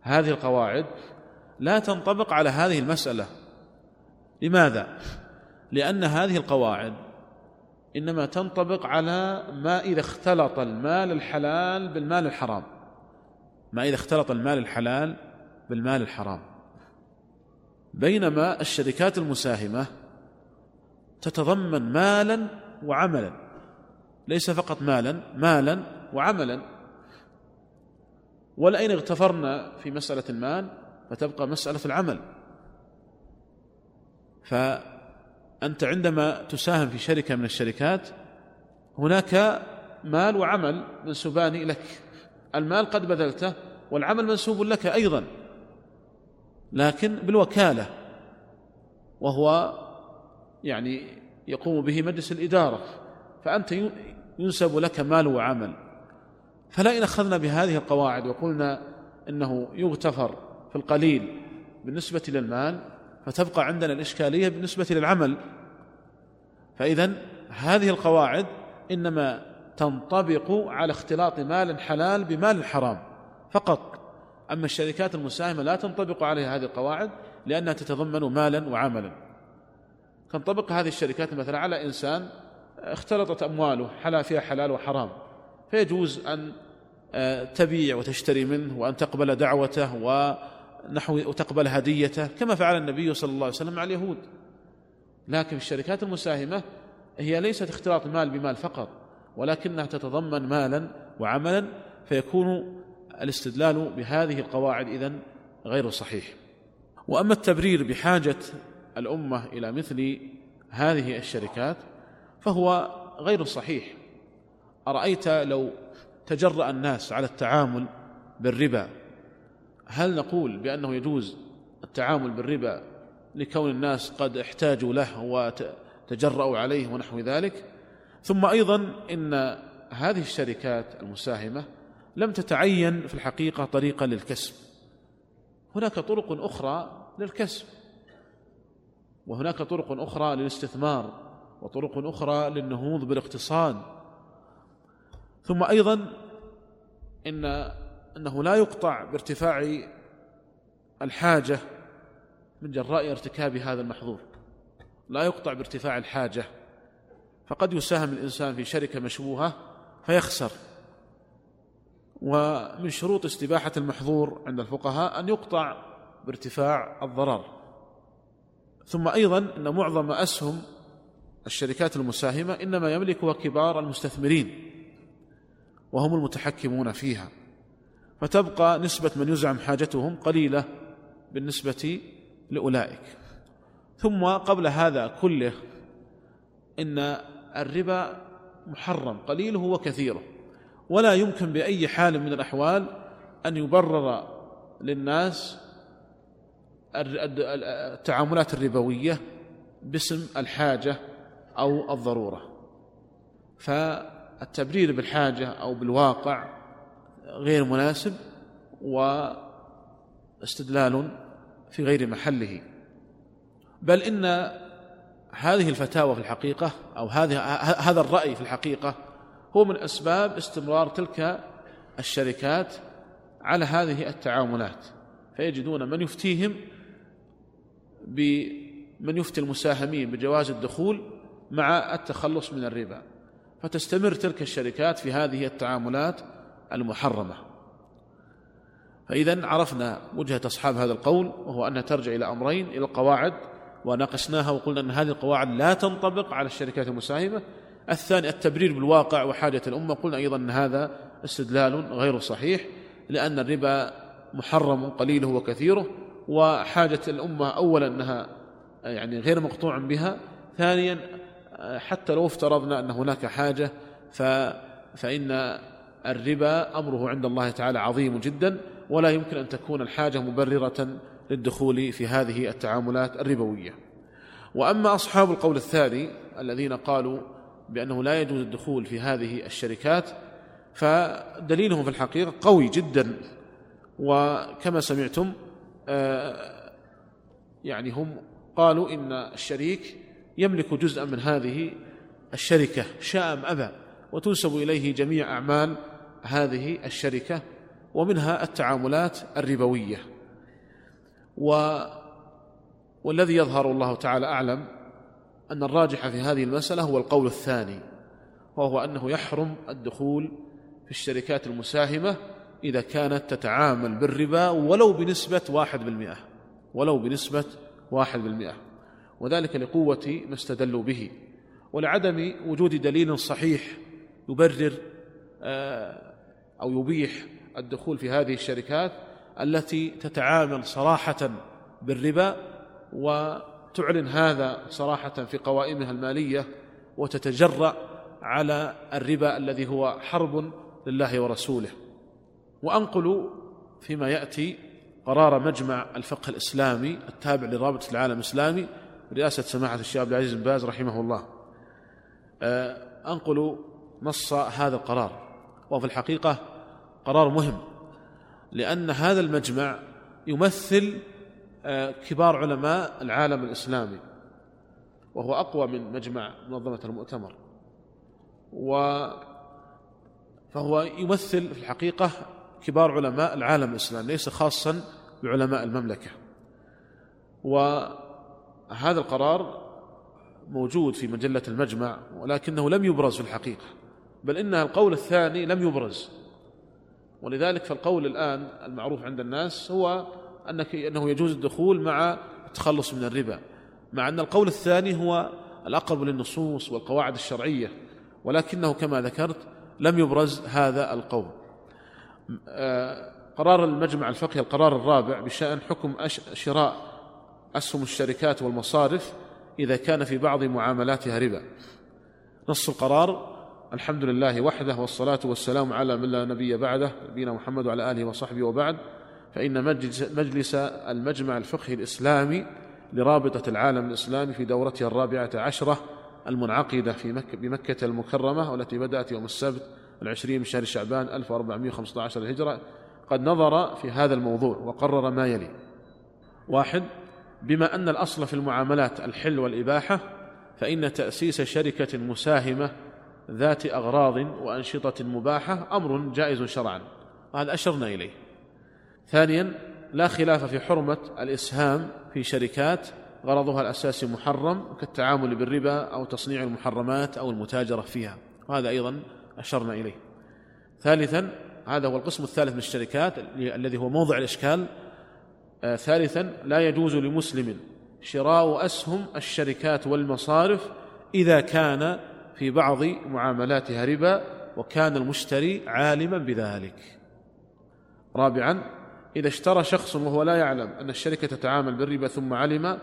هذه القواعد لا تنطبق على هذه المسألة. لماذا؟ لأن هذه القواعد إنما تنطبق على ما إذا اختلط المال الحلال بالمال الحرام. ما إذا اختلط المال الحلال بالمال الحرام. بينما الشركات المساهمة تتضمن مالا وعملا ليس فقط مالا مالا وعملا. ولئن اغتفرنا في مسألة المال فتبقى مسألة العمل. ف أنت عندما تساهم في شركة من الشركات هناك مال وعمل منسوبان لك. المال قد بذلته والعمل منسوب لك أيضا. لكن بالوكالة وهو يعني يقوم به مجلس الإدارة فأنت ينسب لك مال وعمل. فلا إن أخذنا بهذه القواعد وقلنا إنه يغتفر في القليل بالنسبة للمال فتبقى عندنا الإشكالية بالنسبة للعمل. فإذا هذه القواعد إنما تنطبق على اختلاط مال حلال بمال حرام فقط. أما الشركات المساهمة لا تنطبق عليها هذه القواعد لأنها تتضمن مالا وعملا. تنطبق هذه الشركات مثلا على إنسان اختلطت أمواله حلا فيها حلال وحرام. فيجوز أن آه، تبيع وتشتري منه وأن تقبل دعوته ونحو وتقبل هديته كما فعل النبي صلى الله عليه وسلم مع اليهود. لكن الشركات المساهمة هي ليست اختلاط مال بمال فقط ولكنها تتضمن مالا وعملا فيكون الاستدلال بهذه القواعد إذن غير صحيح. وأما التبرير بحاجة الأمة إلى مثل هذه الشركات فهو غير صحيح. أرأيت لو تجرأ الناس على التعامل بالربا؟ هل نقول بأنه يجوز التعامل بالربا لكون الناس قد احتاجوا له وتجرأوا عليه ونحو ذلك؟ ثم أيضا إن هذه الشركات المساهمة لم تتعين في الحقيقة طريقة للكسب. هناك طرق أخرى للكسب وهناك طرق أخرى للاستثمار وطرق أخرى للنهوض بالاقتصاد. ثم أيضا إن أنه لا يقطع بارتفاع الحاجة من جراء ارتكاب هذا المحظور. لا يقطع بارتفاع الحاجة فقد يساهم الإنسان في شركة مشبوهة فيخسر. ومن شروط استباحة المحظور عند الفقهاء أن يقطع بارتفاع الضرر. ثم أيضا أن معظم أسهم الشركات المساهمة إنما يملكها كبار المستثمرين وهم المتحكمون فيها. فتبقى نسبة من يزعم حاجتهم قليلة بالنسبة لأولئك. ثم قبل هذا كله إن الربا محرم قليله وكثيره. ولا يمكن بأي حال من الأحوال أن يبرر للناس التعاملات الربوية باسم الحاجة أو الضرورة. فالتبرير بالحاجة أو بالواقع غير مناسب واستدلال في غير محله. بل إن هذه الفتاوى في الحقيقة أو هذه هذا الرأي في الحقيقة هو من أسباب استمرار تلك الشركات على هذه التعاملات. فيجدون من يفتيهم بمن يفتي المساهمين بجواز الدخول مع التخلص من الربا. فتستمر تلك الشركات في هذه التعاملات المحرمة. فاذا عرفنا وجهة أصحاب هذا القول وهو انها ترجع إلى أمرين إلى القواعد وناقشناها وقلنا أن هذه القواعد لا تنطبق على الشركات المساهمة الثاني التبرير بالواقع وحاجة الأمة. قلنا أيضا أن هذا استدلال غير صحيح لأن الربا محرم قليله وكثيره وحاجة الأمة اولا أنها يعني غير مقطوع بها. ثانيا حتى لو افترضنا أن هناك حاجة ف فإن الربا أمره عند الله تعالى عظيم جدا ولا يمكن أن تكون الحاجة مبررة للدخول في هذه التعاملات الربوية. وأما أصحاب القول الثاني الذين قالوا بأنه لا يجوز الدخول في هذه الشركات فدليلهم في الحقيقة قوي جدا. وكما سمعتم آه، يعني هم قالوا إن الشريك يملك جزءا من هذه الشركة شاء أم أبى. وتنسب إليه جميع أعمال هذه الشركة ومنها التعاملات الربوية. و والذي يظهر الله تعالى أعلم أن الراجح في هذه المسألة هو القول الثاني وهو أنه يحرم الدخول في الشركات المساهمة إذا كانت تتعامل بالربا ولو بنسبة واحد بالمئة ولو بنسبة واحد بالمئة وذلك لقوة ما استدلوا به. ولعدم وجود دليل صحيح يبرر آه، أو يبيح الدخول في هذه الشركات التي تتعامل صراحة بالربا وتعلن هذا صراحة في قوائمها المالية وتتجرأ على الربا الذي هو حرب لله ورسوله. وأنقل فيما يأتي قرار مجمع الفقه الإسلامي التابع لرابطة العالم الإسلامي برئاسة سماحة الشيخ عبد العزيز بن باز رحمه الله. آه، أنقل نص هذا القرار. وهو في الحقيقة قرار مهم لأن هذا المجمع يمثل كبار علماء العالم الإسلامي وهو أقوى من مجمع منظمة المؤتمر فهو يمثل في الحقيقة كبار علماء العالم الإسلامي ليس خاصا بعلماء المملكة. وهذا القرار موجود في مجلة المجمع ولكنه لم يبرز في الحقيقة بل إن القول الثاني لم يبرز. ولذلك فالقول الآن المعروف عند الناس هو أنك أنه يجوز الدخول مع التخلص من الربا. مع أن القول الثاني هو الأقرب للنصوص والقواعد الشرعية ولكنه كما ذكرت لم يبرز هذا القول. آه، قرار المجمع الفقهي القرار الرابع بشأن حكم شراء أسهم الشركات والمصارف إذا كان في بعض معاملاتها ربا. نص القرار الحمد لله وحده والصلاة والسلام على من لا نبي بعده نبينا محمد وعلى آله وصحبه وبعد. فإن مجلس المجمع الفقهي الإسلامي لرابطة العالم الإسلامي في دورتها الرابعة عشرة المنعقدة في مكة بمكة المكرمة والتي بدأت يوم السبت العشرين من شهر شعبان 1415 الهجرة قد نظر في هذا الموضوع وقرر ما يلي. واحد بما أن الأصل في المعاملات الحل والإباحة فإن تأسيس شركة مساهمة ذات أغراض وأنشطة مباحة أمر جائز شرعا. وهذا أشرنا إليه. ثانيا لا خلاف في حرمة الإسهام في شركات غرضها الأساسي محرم كالتعامل بالربا أو تصنيع المحرمات أو المتاجرة فيها وهذا أيضا أشرنا إليه. ثالثا هذا هو القسم الثالث من الشركات الذي هو موضع الإشكال. آه ثالثا لا يجوز لمسلم شراء أسهم الشركات والمصارف إذا كان في بعض معاملاتها ربا وكان المشتري عالما بذلك. رابعا إذا اشترى شخص وهو لا يعلم أن الشركة تتعامل بالربا ثم علم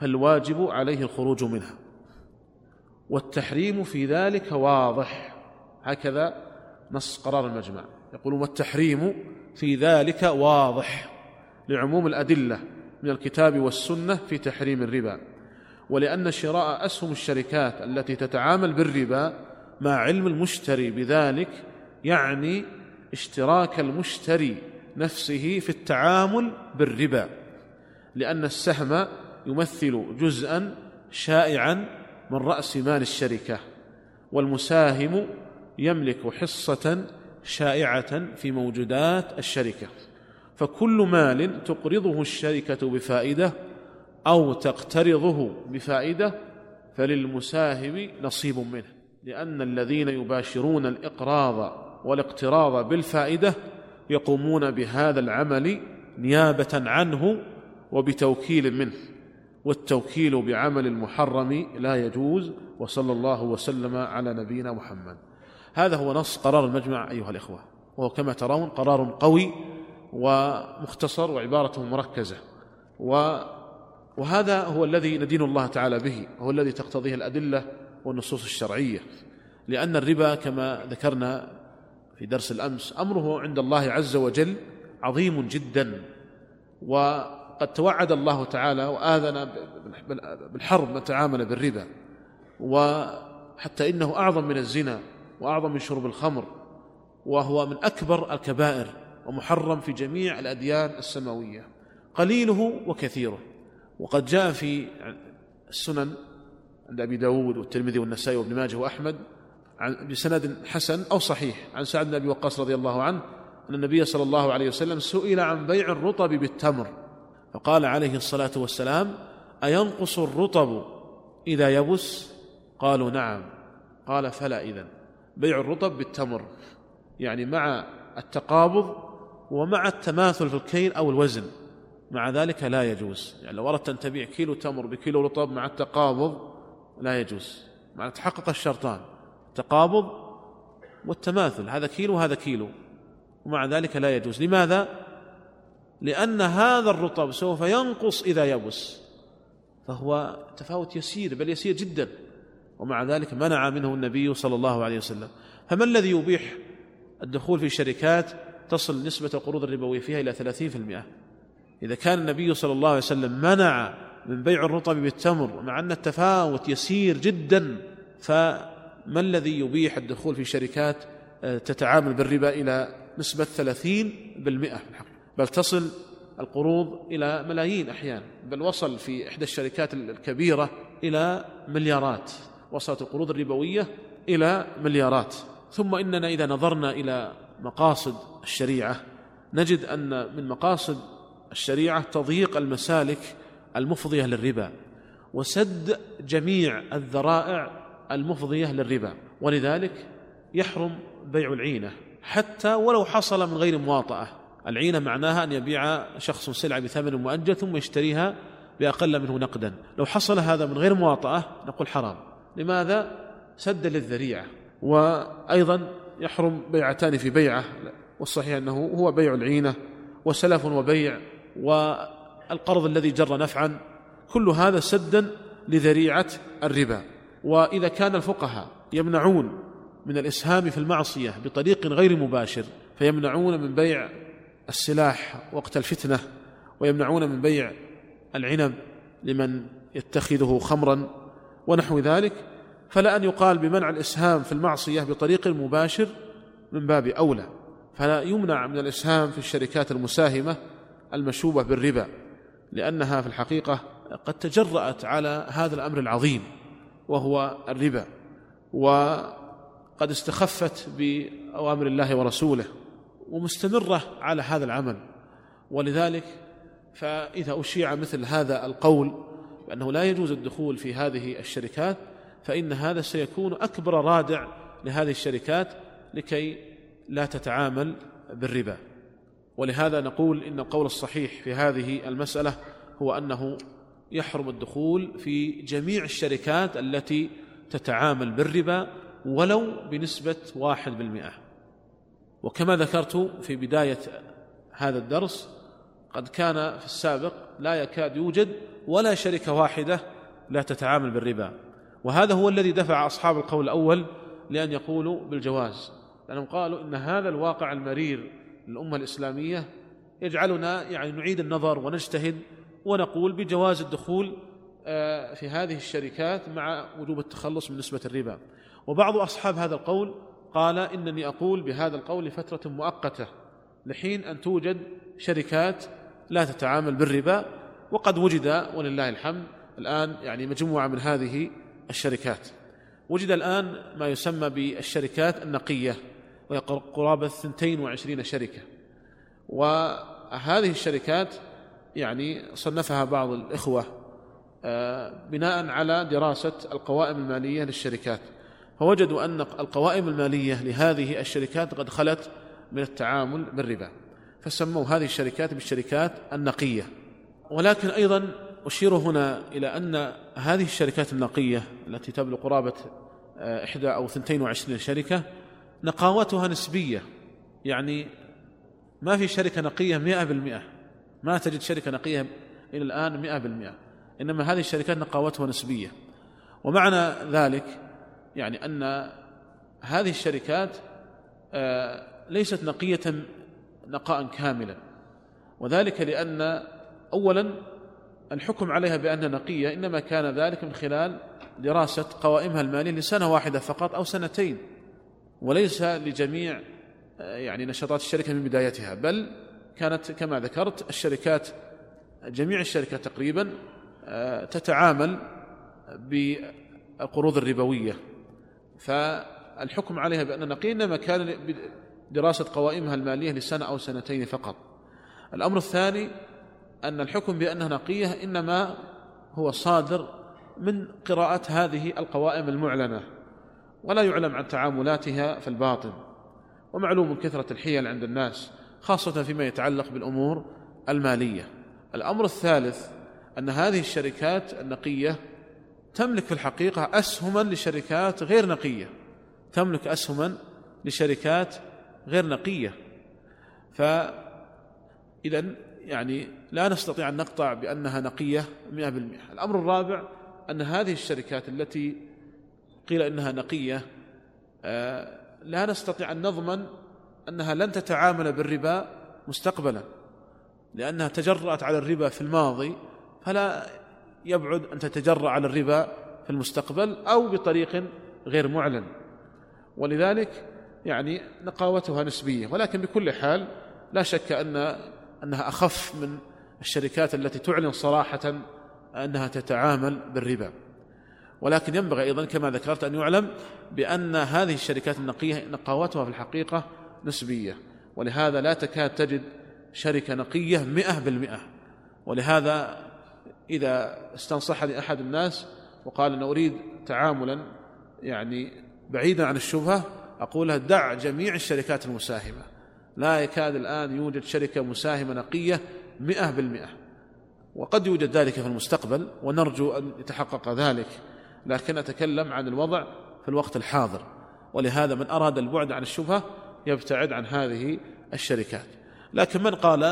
فالواجب عليه الخروج منها. والتحريم في ذلك واضح. هكذا نص قرار المجمع. يقول والتحريم في ذلك واضح لعموم الأدلة من الكتاب والسنة في تحريم الربا. ولأن شراء أسهم الشركات التي تتعامل بالربا مع علم المشتري بذلك يعني اشتراك المشتري نفسه في التعامل بالربا لأن السهم يمثل جزءا شائعا من رأس مال الشركة والمساهم يملك حصة شائعة في موجودات الشركة. فكل مال تقرضه الشركة بفائدة أو تقترضه بفائدة فللمساهم نصيب منه لأن الذين يباشرون الإقراض والاقتراض بالفائدة يقومون بهذا العمل نيابة عنه وبتوكيل منه والتوكيل بعمل المحرم لا يجوز وصلى الله وسلم على نبينا محمد. هذا هو نص قرار المجمع أيها الإخوة. وهو كما ترون قرار قوي ومختصر وعبارته مركزة. و وهذا هو الذي ندين الله تعالى به وهو الذي تقتضيه الأدلة والنصوص الشرعية. لأن الربا كما ذكرنا في درس الأمس. أمره عند الله عز وجل عظيم جدا وقد توعد الله تعالى وآذن بالحرب من تعامل بالربا وحتى إنه أعظم من الزنا وأعظم من شرب الخمر وهو من أكبر الكبائر ومحرم في جميع الأديان السماوية. قليله وكثيره. وقد جاء في السنن عند أبي داود والترمذي والنسائي وابن ماجه وأحمد عن بسند حسن أو صحيح عن سعد بن أبي وقاص رضي الله عنه أن النبي صلى الله عليه وسلم سئل عن بيع الرطب بالتمر. فقال عليه الصلاة والسلام أينقص الرطب إذا يبس؟ قالوا نعم. قال فلا إذن. بيع الرطب بالتمر. يعني مع التقابض ومع التماثل في الكيل أو الوزن. مع ذلك لا يجوز. يعني لو أردت أن تبيع كيلو تمر بكيلو رطب مع التقابض لا يجوز. مع تحقق الشرطان. التقابض والتماثل هذا كيلو وهذا كيلو ومع ذلك لا يجوز. لماذا؟ لأن هذا الرطب سوف ينقص إذا يبس فهو تفاوت يسير بل يسير جدا ومع ذلك منع منه النبي صلى الله عليه وسلم. فما الذي يبيح الدخول في شركات تصل نسبة القروض الربوية فيها إلى ثلاثين في المئة؟ إذا كان النبي صلى الله عليه وسلم منع من بيع الرطب بالتمر مع أن التفاوت يسير جدا ف ما الذي يبيح الدخول في شركات آه، تتعامل بالربا إلى نسبة ثلاثين بالمئة بل تصل القروض إلى ملايين أحيانا. بل وصل في إحدى الشركات الكبيرة إلى مليارات. وصلت القروض الربوية إلى مليارات. ثم إننا إذا نظرنا إلى مقاصد الشريعة نجد أن من مقاصد الشريعة تضييق المسالك المفضية للربا وسد جميع الذرائع المفضية للربا ولذلك يحرم بيع العينة حتى ولو حصل من غير مواطأة. العينة معناها أن يبيع شخص سلعة بثمن مؤجل ثم يشتريها بأقل منه نقدا. لو حصل هذا من غير مواطأة نقول حرام. لماذا؟ سد للذريعة. وأيضا يحرم بيعتان في بيعة. والصحيح أنه هو بيع العينة وسلف وبيع والقرض الذي جر نفعا. كل هذا سدا لذريعة الربا. وإذا كان الفقهاء يمنعون من الإسهام في المعصية بطريق غير مباشر فيمنعون من بيع السلاح وقت الفتنة ويمنعون من بيع العنب لمن يتخذه خمرا ونحو ذلك فلا أن يقال بمنع الإسهام في المعصية بطريق مباشر من باب أولى. فلا يمنع من الإسهام في الشركات المساهمة المشوبة بالربا لأنها في الحقيقة قد تجرأت على هذا الأمر العظيم. وهو الربا وقد استخفت بأوامر الله ورسوله ومستمرة على هذا العمل. ولذلك فإذا أشيع مثل هذا القول بأنه لا يجوز الدخول في هذه الشركات فإن هذا سيكون أكبر رادع لهذه الشركات لكي لا تتعامل بالربا. ولهذا نقول إن القول الصحيح في هذه المسألة هو أنه يحرم الدخول في جميع الشركات التي تتعامل بالربا ولو بنسبة واحد بالمئة. وكما ذكرت في بداية هذا الدرس قد كان في السابق لا يكاد يوجد ولا شركة واحدة لا تتعامل بالربا. وهذا هو الذي دفع أصحاب القول الأول لأن يقولوا بالجواز. لأنهم قالوا إن هذا الواقع المرير للأمة الإسلامية يجعلنا يعني نعيد النظر ونجتهد ونقول بجواز الدخول آه، في هذه الشركات مع وجوب التخلص من نسبة الربا. وبعض أصحاب هذا القول قال إنني أقول بهذا القول لفترة مؤقتة لحين أن توجد شركات لا تتعامل بالربا وقد وجد ولله الحمد الآن يعني مجموعة من هذه الشركات. وجد الآن ما يسمى بالشركات النقية وهي قرابة 22 شركة. وهذه الشركات يعني صنفها بعض الإخوة آه، بناء على دراسة القوائم المالية للشركات. فوجدوا أن القوائم المالية لهذه الشركات قد خلت من التعامل بالربا. فسموا هذه الشركات بالشركات النقية. ولكن أيضا أشير هنا إلى أن هذه الشركات النقية التي تبلغ قرابة آه، إحدى أو ثنتين وعشرين شركة نقاوتها نسبية. يعني ما في شركة نقية مئة بالمئة. ما تجد شركة نقية إلى الآن مئة بالمئة. إنما هذه الشركات نقاوتها نسبية. ومعنى ذلك يعني أن هذه الشركات آه، ليست نقية نقاء كاملا وذلك لأن أولا الحكم عليها بأنها نقية إنما كان ذلك من خلال دراسة قوائمها المالية لسنة واحدة فقط أو سنتين وليس لجميع آه، يعني نشاطات الشركة من بدايتها. بل كانت كما ذكرت الشركات جميع الشركات تقريبا آه، تتعامل بالقروض الربوية. فالحكم عليها بأن نقي إنما كان بدراسة قوائمها المالية لسنة أو سنتين فقط. الأمر الثاني أن الحكم بأنها نقية إنما هو صادر من قراءة هذه القوائم المعلنة ولا يعلم عن تعاملاتها في الباطن. ومعلوم كثرة الحيل عند الناس. خاصة فيما يتعلق بالأمور المالية. الأمر الثالث أن هذه الشركات النقية تملك في الحقيقة أسهما لشركات غير نقية. تملك أسهما لشركات غير نقية. فإذا يعني لا نستطيع أن نقطع بأنها نقية مئة بالمئة. الأمر الرابع أن هذه الشركات التي قيل إنها نقية آه، لا نستطيع أن نضمن أنها لن تتعامل بالربا مستقبلا لأنها تجرأت على الربا في الماضي فلا يبعد أن تتجرأ على الربا في المستقبل أو بطريق غير معلن. ولذلك يعني نقاوتها نسبية ولكن بكل حال لا شك أن أنها أخف من الشركات التي تعلن صراحة أنها تتعامل بالربا. ولكن ينبغي أيضا كما ذكرت أن يعلم بأن هذه الشركات النقية نقاوتها في الحقيقة نسبية. ولهذا لا تكاد تجد شركة نقية مئة بالمئة. ولهذا إذا استنصحني أحد الناس وقال أنا أريد تعاملا يعني بعيدا عن الشبهة أقول له دع جميع الشركات المساهمة. لا يكاد الآن يوجد شركة مساهمة نقية مئة بالمئة. وقد يوجد ذلك في المستقبل ونرجو أن يتحقق ذلك. لكن أتكلم عن الوضع في الوقت الحاضر. ولهذا من أراد البعد عن الشبهة يبتعد عن هذه الشركات. لكن من قال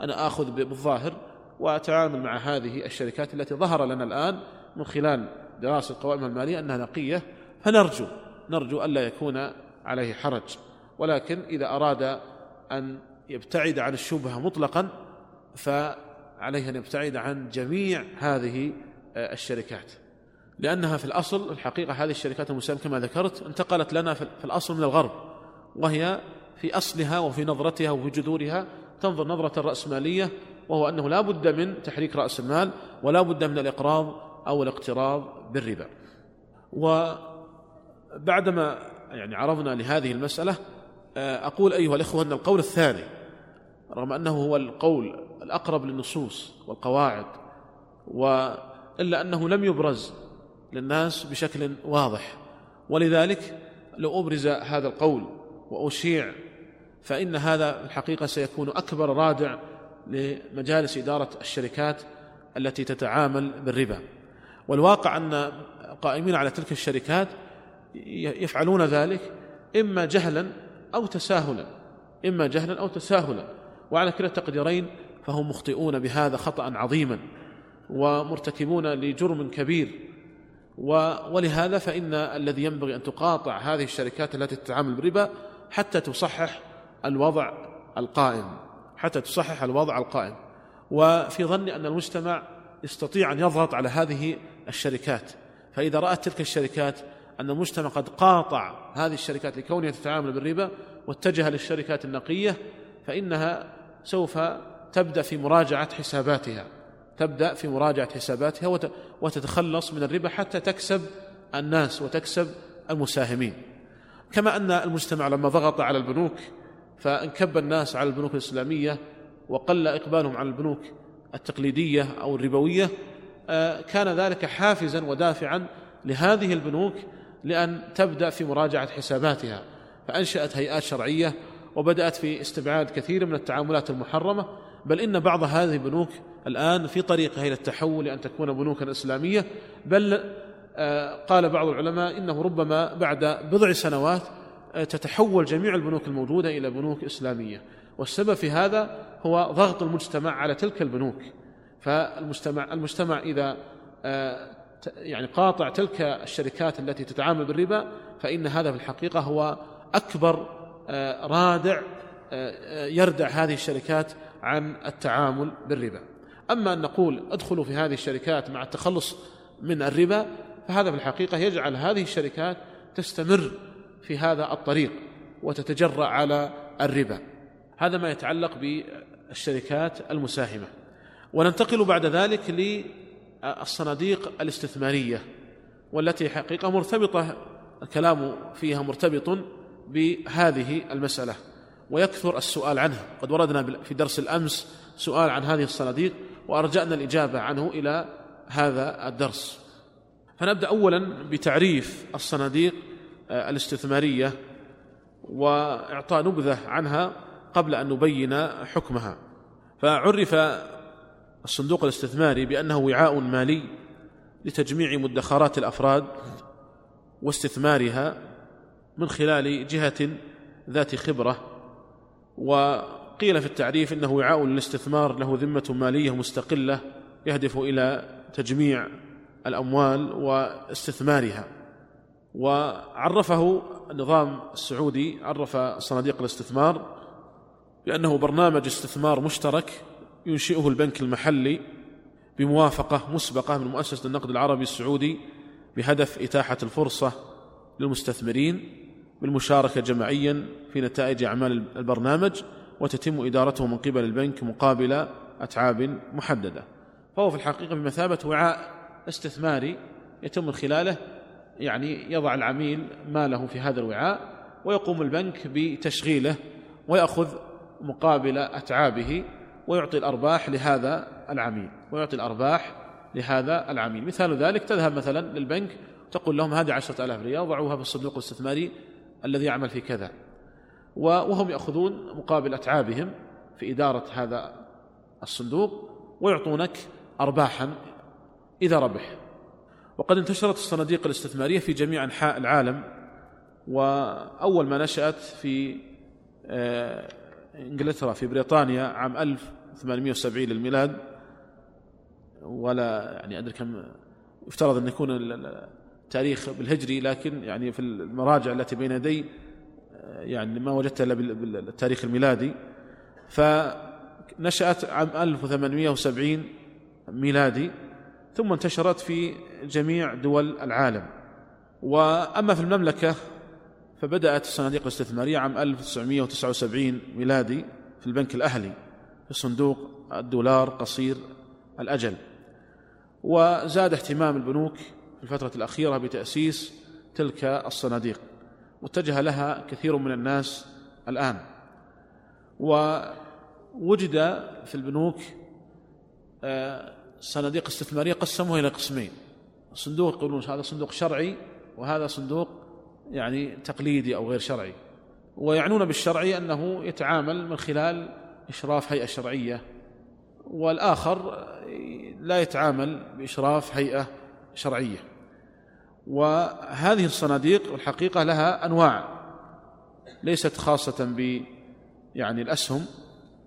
أنا آخذ بالظاهر وأتعامل مع هذه الشركات التي ظهر لنا الآن من خلال دراسة قوائمها المالية أنها نقية فنرجو نرجو ألا يكون عليه حرج. ولكن إذا أراد أن يبتعد عن الشبهة مطلقا فعليه أن يبتعد عن جميع هذه الشركات. لأنها في الأصل الحقيقة هذه الشركات المساهمة كما ذكرت انتقلت لنا في الأصل من الغرب. وهي في أصلها وفي نظرتها وفي جذورها تنظر نظرة الرأسمالية وهو أنه لا بد من تحريك رأس المال ولا بد من الإقراض أو الاقتراض بالربا. وبعدما يعني عرضنا لهذه المسألة آه، أقول أيها الإخوة أن القول الثاني رغم أنه هو القول الأقرب للنصوص والقواعد وإلا أنه لم يبرز للناس بشكل واضح. ولذلك لو أبرز هذا القول وأشيع فإن هذا الحقيقة سيكون أكبر رادع لمجالس إدارة الشركات التي تتعامل بالربا. والواقع أن قائمين على تلك الشركات يفعلون ذلك إما جهلا أو تساهلا إما جهلا أو تساهلا. وعلى كلا التقديرين فهم مخطئون بهذا خطأ عظيما ومرتكبون لجرم كبير. ولهذا فإن الذي ينبغي أن تقاطع هذه الشركات التي تتعامل بالربا حتى تصحح الوضع القائم. حتى تصحح الوضع القائم. وفي ظني أن المجتمع يستطيع أن يضغط على هذه الشركات. فإذا رأت تلك الشركات أن المجتمع قد قاطع هذه الشركات لكونها تتعامل بالربا واتجه للشركات النقية فإنها سوف تبدأ في مراجعة حساباتها. تبدأ في مراجعة حساباتها وتتخلص من الربا حتى تكسب الناس وتكسب المساهمين. كما أن المجتمع لما ضغط على البنوك فانكب الناس على البنوك الإسلامية وقل إقبالهم على البنوك التقليدية أو الربوية آه، كان ذلك حافزا ودافعا لهذه البنوك لأن تبدأ في مراجعة حساباتها. فأنشأت هيئات شرعية وبدأت في استبعاد كثير من التعاملات المحرمة بل إن بعض هذه البنوك الآن في طريقها إلى التحول لأن تكون بنوكا إسلامية بل قال بعض العلماء إنه ربما بعد بضع سنوات آه، تتحول جميع البنوك الموجودة إلى بنوك إسلامية. والسبب في هذا هو ضغط المجتمع على تلك البنوك. فالمجتمع المجتمع إذا آه، يعني قاطع تلك الشركات التي تتعامل بالربا فإن هذا في الحقيقة هو أكبر رادع يردع هذه الشركات عن التعامل بالربا. أما أن نقول ادخلوا في هذه الشركات مع التخلص من الربا فهذا في الحقيقة يجعل هذه الشركات تستمر في هذا الطريق وتتجرأ على الربا. هذا ما يتعلق بالشركات المساهمة. وننتقل بعد ذلك للصناديق الاستثمارية والتي حقيقة مرتبطة الكلام فيها مرتبط بهذه المسألة. ويكثر السؤال عنها. قد وردنا في درس الأمس سؤال عن هذه الصناديق وأرجأنا الإجابة عنه إلى هذا الدرس. فنبدأ أولا بتعريف الصناديق آه، الاستثمارية وإعطاء نبذة عنها قبل أن نبين حكمها. فعرف الصندوق الاستثماري بأنه وعاء مالي لتجميع مدخرات الأفراد واستثمارها من خلال جهة ذات خبرة. وقيل في التعريف إنه وعاء للاستثمار له ذمة مالية مستقلة يهدف إلى تجميع الأموال واستثمارها. وعرفه النظام السعودي عرف صناديق الاستثمار بأنه برنامج استثمار مشترك ينشئه البنك المحلي بموافقة مسبقة من مؤسسة النقد العربي السعودي بهدف إتاحة الفرصة للمستثمرين بالمشاركة جماعيا في نتائج أعمال البرنامج وتتم إدارته من قبل البنك مقابل أتعاب محددة. فهو في الحقيقة بمثابة وعاء استثماري يتم من خلاله يعني يضع العميل ماله في هذا الوعاء ويقوم البنك بتشغيله ويأخذ مقابل أتعابه ويعطي الأرباح لهذا العميل ويعطي الأرباح لهذا العميل. مثال ذلك تذهب مثلا للبنك تقول لهم هذه عشرة ألاف ريال ضعوها في الصندوق الاستثماري الذي يعمل في كذا. وهم يأخذون مقابل أتعابهم في إدارة هذا الصندوق ويعطونك أرباحا إذا ربح. وقد انتشرت الصناديق الاستثمارية في جميع أنحاء العالم وأول ما نشأت في آه، إنجلترا في بريطانيا عام 1870 للميلاد. ولا يعني أدري كم يفترض أن يكون التاريخ بالهجري لكن يعني في المراجع التي بين يدي آه، يعني ما وجدت إلا بالتاريخ الميلادي. فنشأت عام 1870 ميلادي. ثم انتشرت في جميع دول العالم. وأما في المملكة فبدأت الصناديق الاستثمارية عام 1979 ميلادي في البنك الأهلي في صندوق الدولار قصير الأجل. وزاد اهتمام البنوك في الفترة الأخيرة بتأسيس تلك الصناديق. واتجه لها كثير من الناس الآن. ووجد في البنوك آه، صناديق استثمارية قسموها إلى قسمين. صندوق يقولون هذا صندوق شرعي وهذا صندوق يعني تقليدي أو غير شرعي. ويعنون بالشرعي أنه يتعامل من خلال إشراف هيئة شرعية والآخر لا يتعامل بإشراف هيئة شرعية. وهذه الصناديق الحقيقة لها أنواع ليست خاصة ب يعني الأسهم.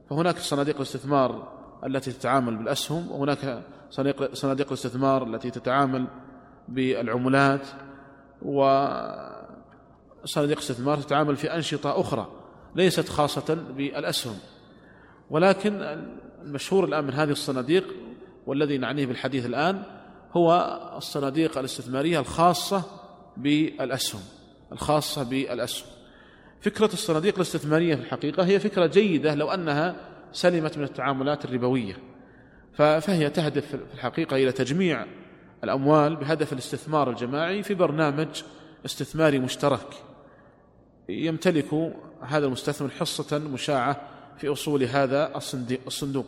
فهناك صناديق الاستثمار التي تتعامل بالأسهم وهناك صناديق الاستثمار التي تتعامل بالعملات وصناديق الاستثمار تتعامل في أنشطة أخرى ليست خاصة بالأسهم. ولكن المشهور الآن من هذه الصناديق والذي نعنيه بالحديث الآن هو الصناديق الاستثمارية الخاصة بالأسهم الخاصة بالأسهم. فكرة الصناديق الاستثمارية في الحقيقة هي فكرة جيدة لو أنها سلمت من التعاملات الربوية. فهي تهدف في الحقيقة إلى تجميع الأموال بهدف الاستثمار الجماعي في برنامج استثماري مشترك. يمتلك هذا المستثمر حصة مشاعة في أصول هذا الصندوق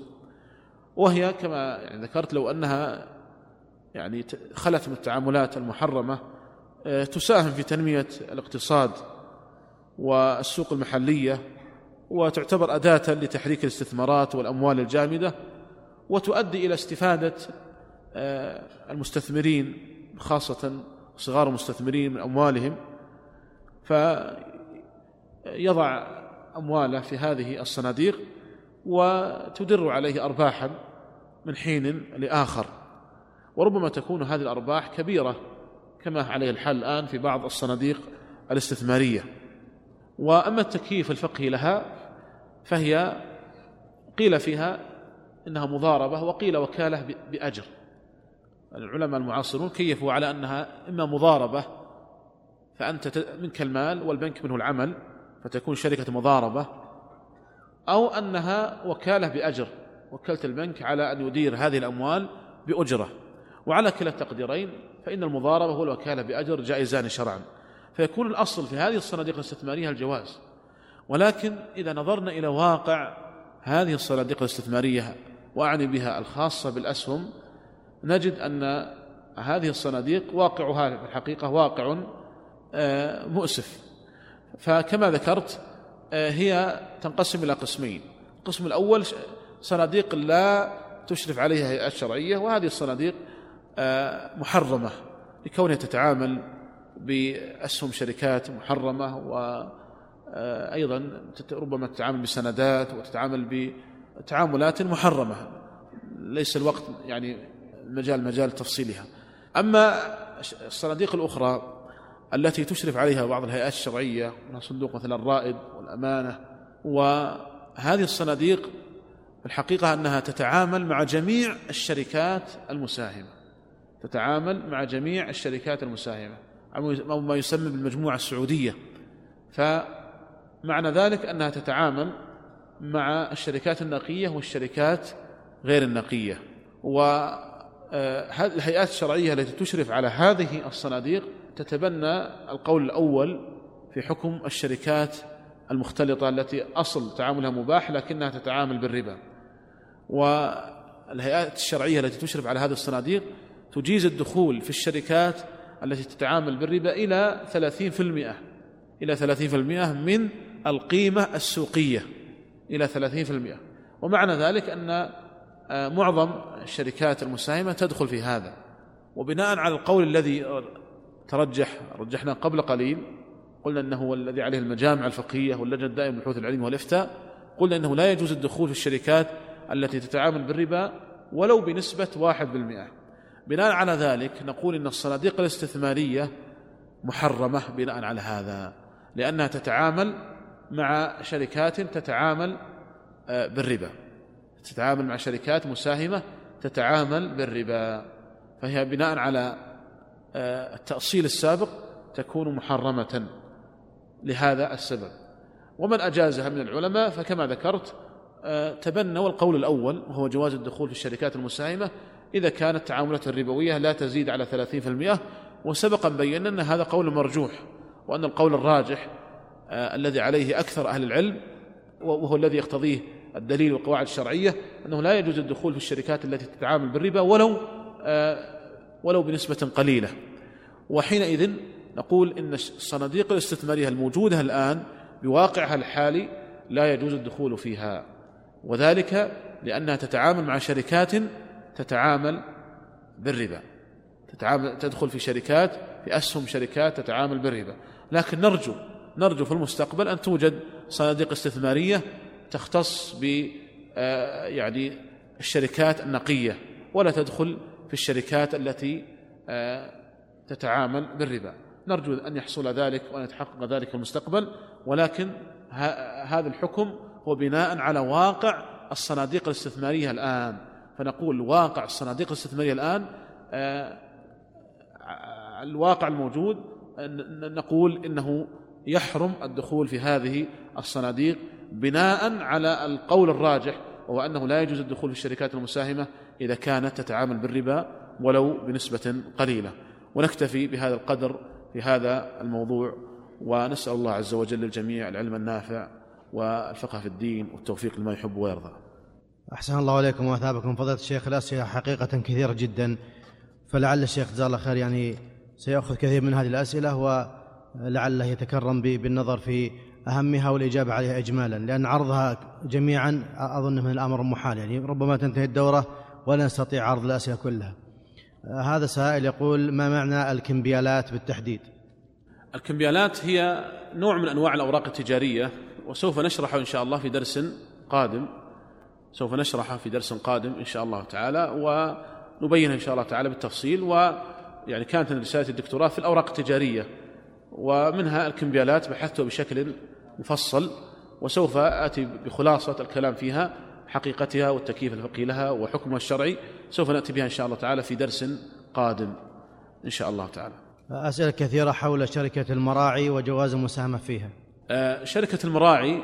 وهي كما يعني ذكرت لو أنها يعني خلت من التعاملات المحرمة آه، تساهم في تنمية الاقتصاد والسوق المحلية وتعتبر أداة لتحريك الاستثمارات والأموال الجامدة وتؤدي إلى استفادة آه، المستثمرين خاصة صغار المستثمرين من أموالهم. فيضع أمواله في هذه الصناديق وتدر عليه أرباحا من حين لآخر. وربما تكون هذه الأرباح كبيرة كما عليه الحال الآن في بعض الصناديق الاستثمارية. وأما التكييف الفقهي لها فهي قيل فيها إنها مضاربة وقيل وكالة بأجر. العلماء المعاصرون كيفوا على أنها إما مضاربة فأنت منك المال والبنك منه العمل فتكون شركة مضاربة أو أنها وكالة بأجر وكلت البنك على أن يدير هذه الأموال بأجرة. وعلى كلا التقديرين فإن المضاربة والوكالة بأجر جائزان شرعا. فيكون الأصل في هذه الصناديق الاستثمارية الجواز. ولكن إذا نظرنا إلى واقع هذه الصناديق الاستثمارية وأعني بها الخاصة بالأسهم نجد أن هذه الصناديق واقعها في الحقيقة واقع آه، مؤسف. فكما ذكرت آه، هي تنقسم إلى قسمين. القسم الأول صناديق لا تشرف عليها هيئات شرعية وهذه الصناديق آه، محرمة لكونها تتعامل بأسهم شركات محرمة وأيضا ربما تتعامل بسندات وتتعامل بتعاملات محرمة. ليس الوقت يعني المجال مجال تفصيلها. أما الصناديق الأخرى التي تشرف عليها بعض الهيئات الشرعية صندوق مثلا الرائد والأمانة وهذه الصناديق الحقيقة أنها تتعامل مع جميع الشركات المساهمة. تتعامل مع جميع الشركات المساهمة. أو ما يسمى بالمجموعة السعودية. فمعنى ذلك أنها تتعامل مع الشركات النقية والشركات غير النقية. آه، الهيئات الشرعية التي تشرف على هذه الصناديق تتبنى القول الأول في حكم الشركات المختلطة التي أصل تعاملها مباح لكنها تتعامل بالربا. والهيئات الشرعية التي تشرف على هذه الصناديق تجيز الدخول في الشركات التي تتعامل بالربا إلى 30% إلى 30% من القيمة السوقية إلى 30% ومعنى ذلك أن آه، معظم الشركات المساهمة تدخل في هذا. وبناء على القول الذي ترجح رجحنا قبل قليل قلنا أنه الذي عليه المجامع الفقهية واللجنة الدائمة للبحوث العلم والإفتاء قلنا أنه لا يجوز الدخول في الشركات التي تتعامل بالربا ولو بنسبة واحد بالمئة بناء على ذلك نقول إن الصناديق الاستثمارية محرمة بناء على هذا لأنها تتعامل مع شركات تتعامل آه، بالربا. تتعامل مع شركات مساهمة تتعامل بالربا. فهي بناء على آه، التأصيل السابق تكون محرمة لهذا السبب. ومن أجازها من العلماء فكما ذكرت آه، تبنوا القول الأول وهو جواز الدخول في الشركات المساهمة إذا كانت التعاملات الربوية لا تزيد على 30% وسبقا بينا أن هذا قول مرجوح وأن القول الراجح الذي عليه أكثر أهل العلم وهو الذي يقتضيه الدليل والقواعد الشرعية أنه لا يجوز الدخول في الشركات التي تتعامل بالربا ولو آه، ولو بنسبة قليلة. وحينئذ نقول إن الصناديق الاستثمارية الموجودة الآن بواقعها الحالي لا يجوز الدخول فيها. وذلك لأنها تتعامل مع شركات تتعامل بالربا. تتعامل تدخل في شركات في أسهم شركات تتعامل بالربا. لكن نرجو نرجو في المستقبل أن توجد صناديق استثمارية تختص ب آه، يعني الشركات النقية ولا تدخل في الشركات التي آه، تتعامل بالربا. نرجو أن يحصل ذلك وأن يتحقق ذلك في المستقبل ولكن هذا الحكم هو بناء على واقع الصناديق الاستثمارية الآن. فنقول واقع الصناديق الاستثمارية الآن آه، الواقع الموجود نقول إنه يحرم الدخول في هذه الصناديق بناء على القول الراجح وهو أنه لا يجوز الدخول في الشركات المساهمة إذا كانت تتعامل بالربا ولو بنسبة قليلة. ونكتفي بهذا القدر في هذا الموضوع ونسأل الله عز وجل للجميع العلم النافع والفقه في الدين والتوفيق لما يحب ويرضى. أحسن الله عليكم وأثابكم فضيلة الشيخ الأسئلة حقيقة كثيرة جدا فلعل الشيخ جزاه الله خير يعني سيأخذ كثير من هذه الأسئلة ولعله يتكرم بالنظر في أهمها والإجابة عليها إجمالا لأن عرضها جميعا أظن من الأمر محال يعني ربما تنتهي الدورة ولا نستطيع عرض الأسئلة كلها. هذا سائل يقول ما معنى الكمبيالات بالتحديد؟ الكمبيالات هي نوع من أنواع الأوراق التجارية وسوف نشرحه إن شاء الله في درس قادم. سوف نشرحه في درس قادم إن شاء الله تعالى ونبينه إن شاء الله تعالى بالتفصيل ويعني كانت رسالة الدكتوراه في الأوراق التجارية. ومنها الكمبيالات بحثته بشكل مفصل وسوف آتي بخلاصة الكلام فيها حقيقتها والتكييف الفقهي لها وحكمها الشرعي. سوف نأتي بها إن شاء الله تعالى في درس قادم إن شاء الله تعالى. أسئلة كثيرة حول شركة المراعي وجواز المساهمة فيها. آه، شركة المراعي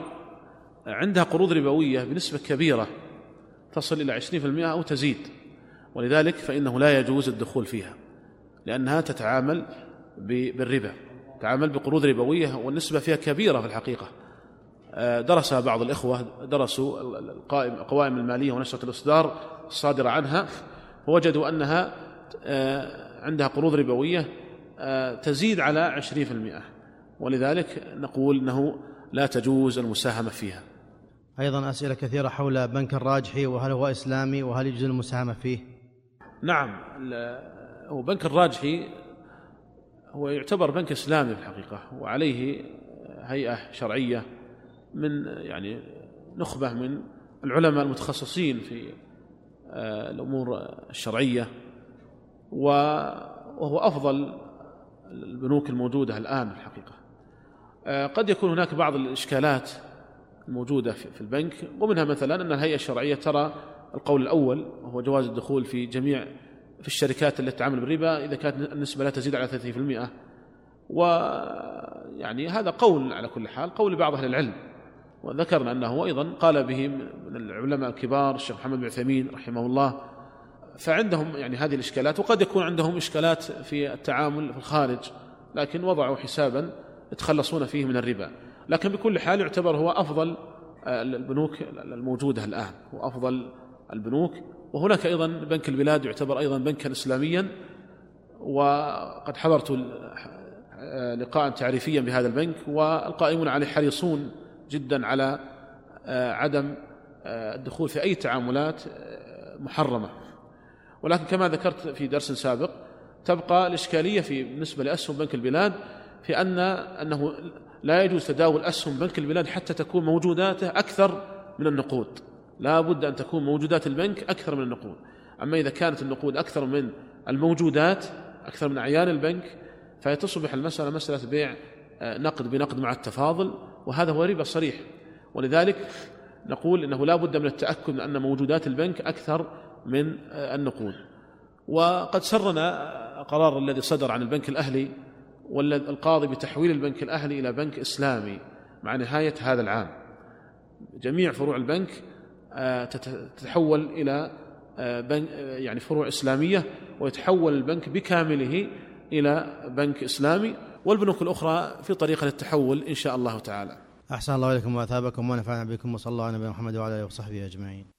عندها قروض ربوية بنسبة كبيرة تصل إلى 20% أو تزيد ولذلك فإنه لا يجوز الدخول فيها لأنها تتعامل بالربا. تعامل بقروض ربوية والنسبة فيها كبيرة في الحقيقة. آه، درسها بعض الإخوة درسوا القوائم المالية ونشرة الإصدار الصادرة عنها ووجدوا أنها آه، عندها قروض ربوية آه، تزيد على عشرين في المئة. ولذلك نقول أنه لا تجوز المساهمة فيها. أيضا أسئلة كثيرة حول بنك الراجحي وهل هو إسلامي وهل يجوز المساهمة فيه؟ نعم هو بنك الراجحي هو يعتبر بنك إسلامي في الحقيقة وعليه هيئة شرعية من يعني نخبة من العلماء المتخصصين في آه، الأمور الشرعية وهو أفضل البنوك الموجودة الآن في الحقيقة آه، قد يكون هناك بعض الإشكالات الموجودة في البنك ومنها مثلا أن الهيئة الشرعية ترى القول الأول وهو جواز الدخول في جميع في الشركات التي تعمل بالربا إذا كانت النسبة لا تزيد على 30% ويعني هذا قول على كل حال قول بعض أهل العلم. وذكرنا أنه أيضا قال به من العلماء الكبار الشيخ محمد بن عثيمين رحمه الله فعندهم يعني هذه الإشكالات وقد يكون عندهم إشكالات في التعامل في الخارج لكن وضعوا حسابا يتخلصون فيه من الربا. لكن بكل حال يعتبر هو أفضل البنوك الموجودة الآن هو أفضل البنوك وهناك أيضا بنك البلاد يعتبر أيضا بنكا إسلاميا وقد حضرت لقاء تعريفيا بهذا البنك والقائمون عليه حريصون جدا على عدم الدخول في أي تعاملات محرمة. ولكن كما ذكرت في درس سابق تبقى الإشكالية في بالنسبة لأسهم بنك البلاد في أن أنه لا يجوز تداول أسهم بنك البلاد حتى تكون موجوداته أكثر من النقود. لا بد أن تكون موجودات البنك أكثر من النقود. أما إذا كانت النقود أكثر من الموجودات أكثر من أعيان البنك فتصبح المسألة مسألة بيع آه، نقد بنقد مع التفاضل وهذا هو ربا صريح. ولذلك نقول إنه لا بد من التأكد من أن موجودات البنك أكثر من آه، النقود. وقد سرنا قرار الذي صدر عن البنك الأهلي والقاضي بتحويل البنك الأهلي إلى بنك إسلامي مع نهاية هذا العام. جميع فروع البنك آه، تتحول إلى بنك يعني فروع إسلامية ويتحول البنك بكامله إلى بنك إسلامي والبنوك الأخرى في طريقة للتحول إن شاء الله تعالى. أحسن الله إليكم وأثابكم ونفعنا بكم وصلى الله على نبينا محمد وعلى آله وصحبه أجمعين.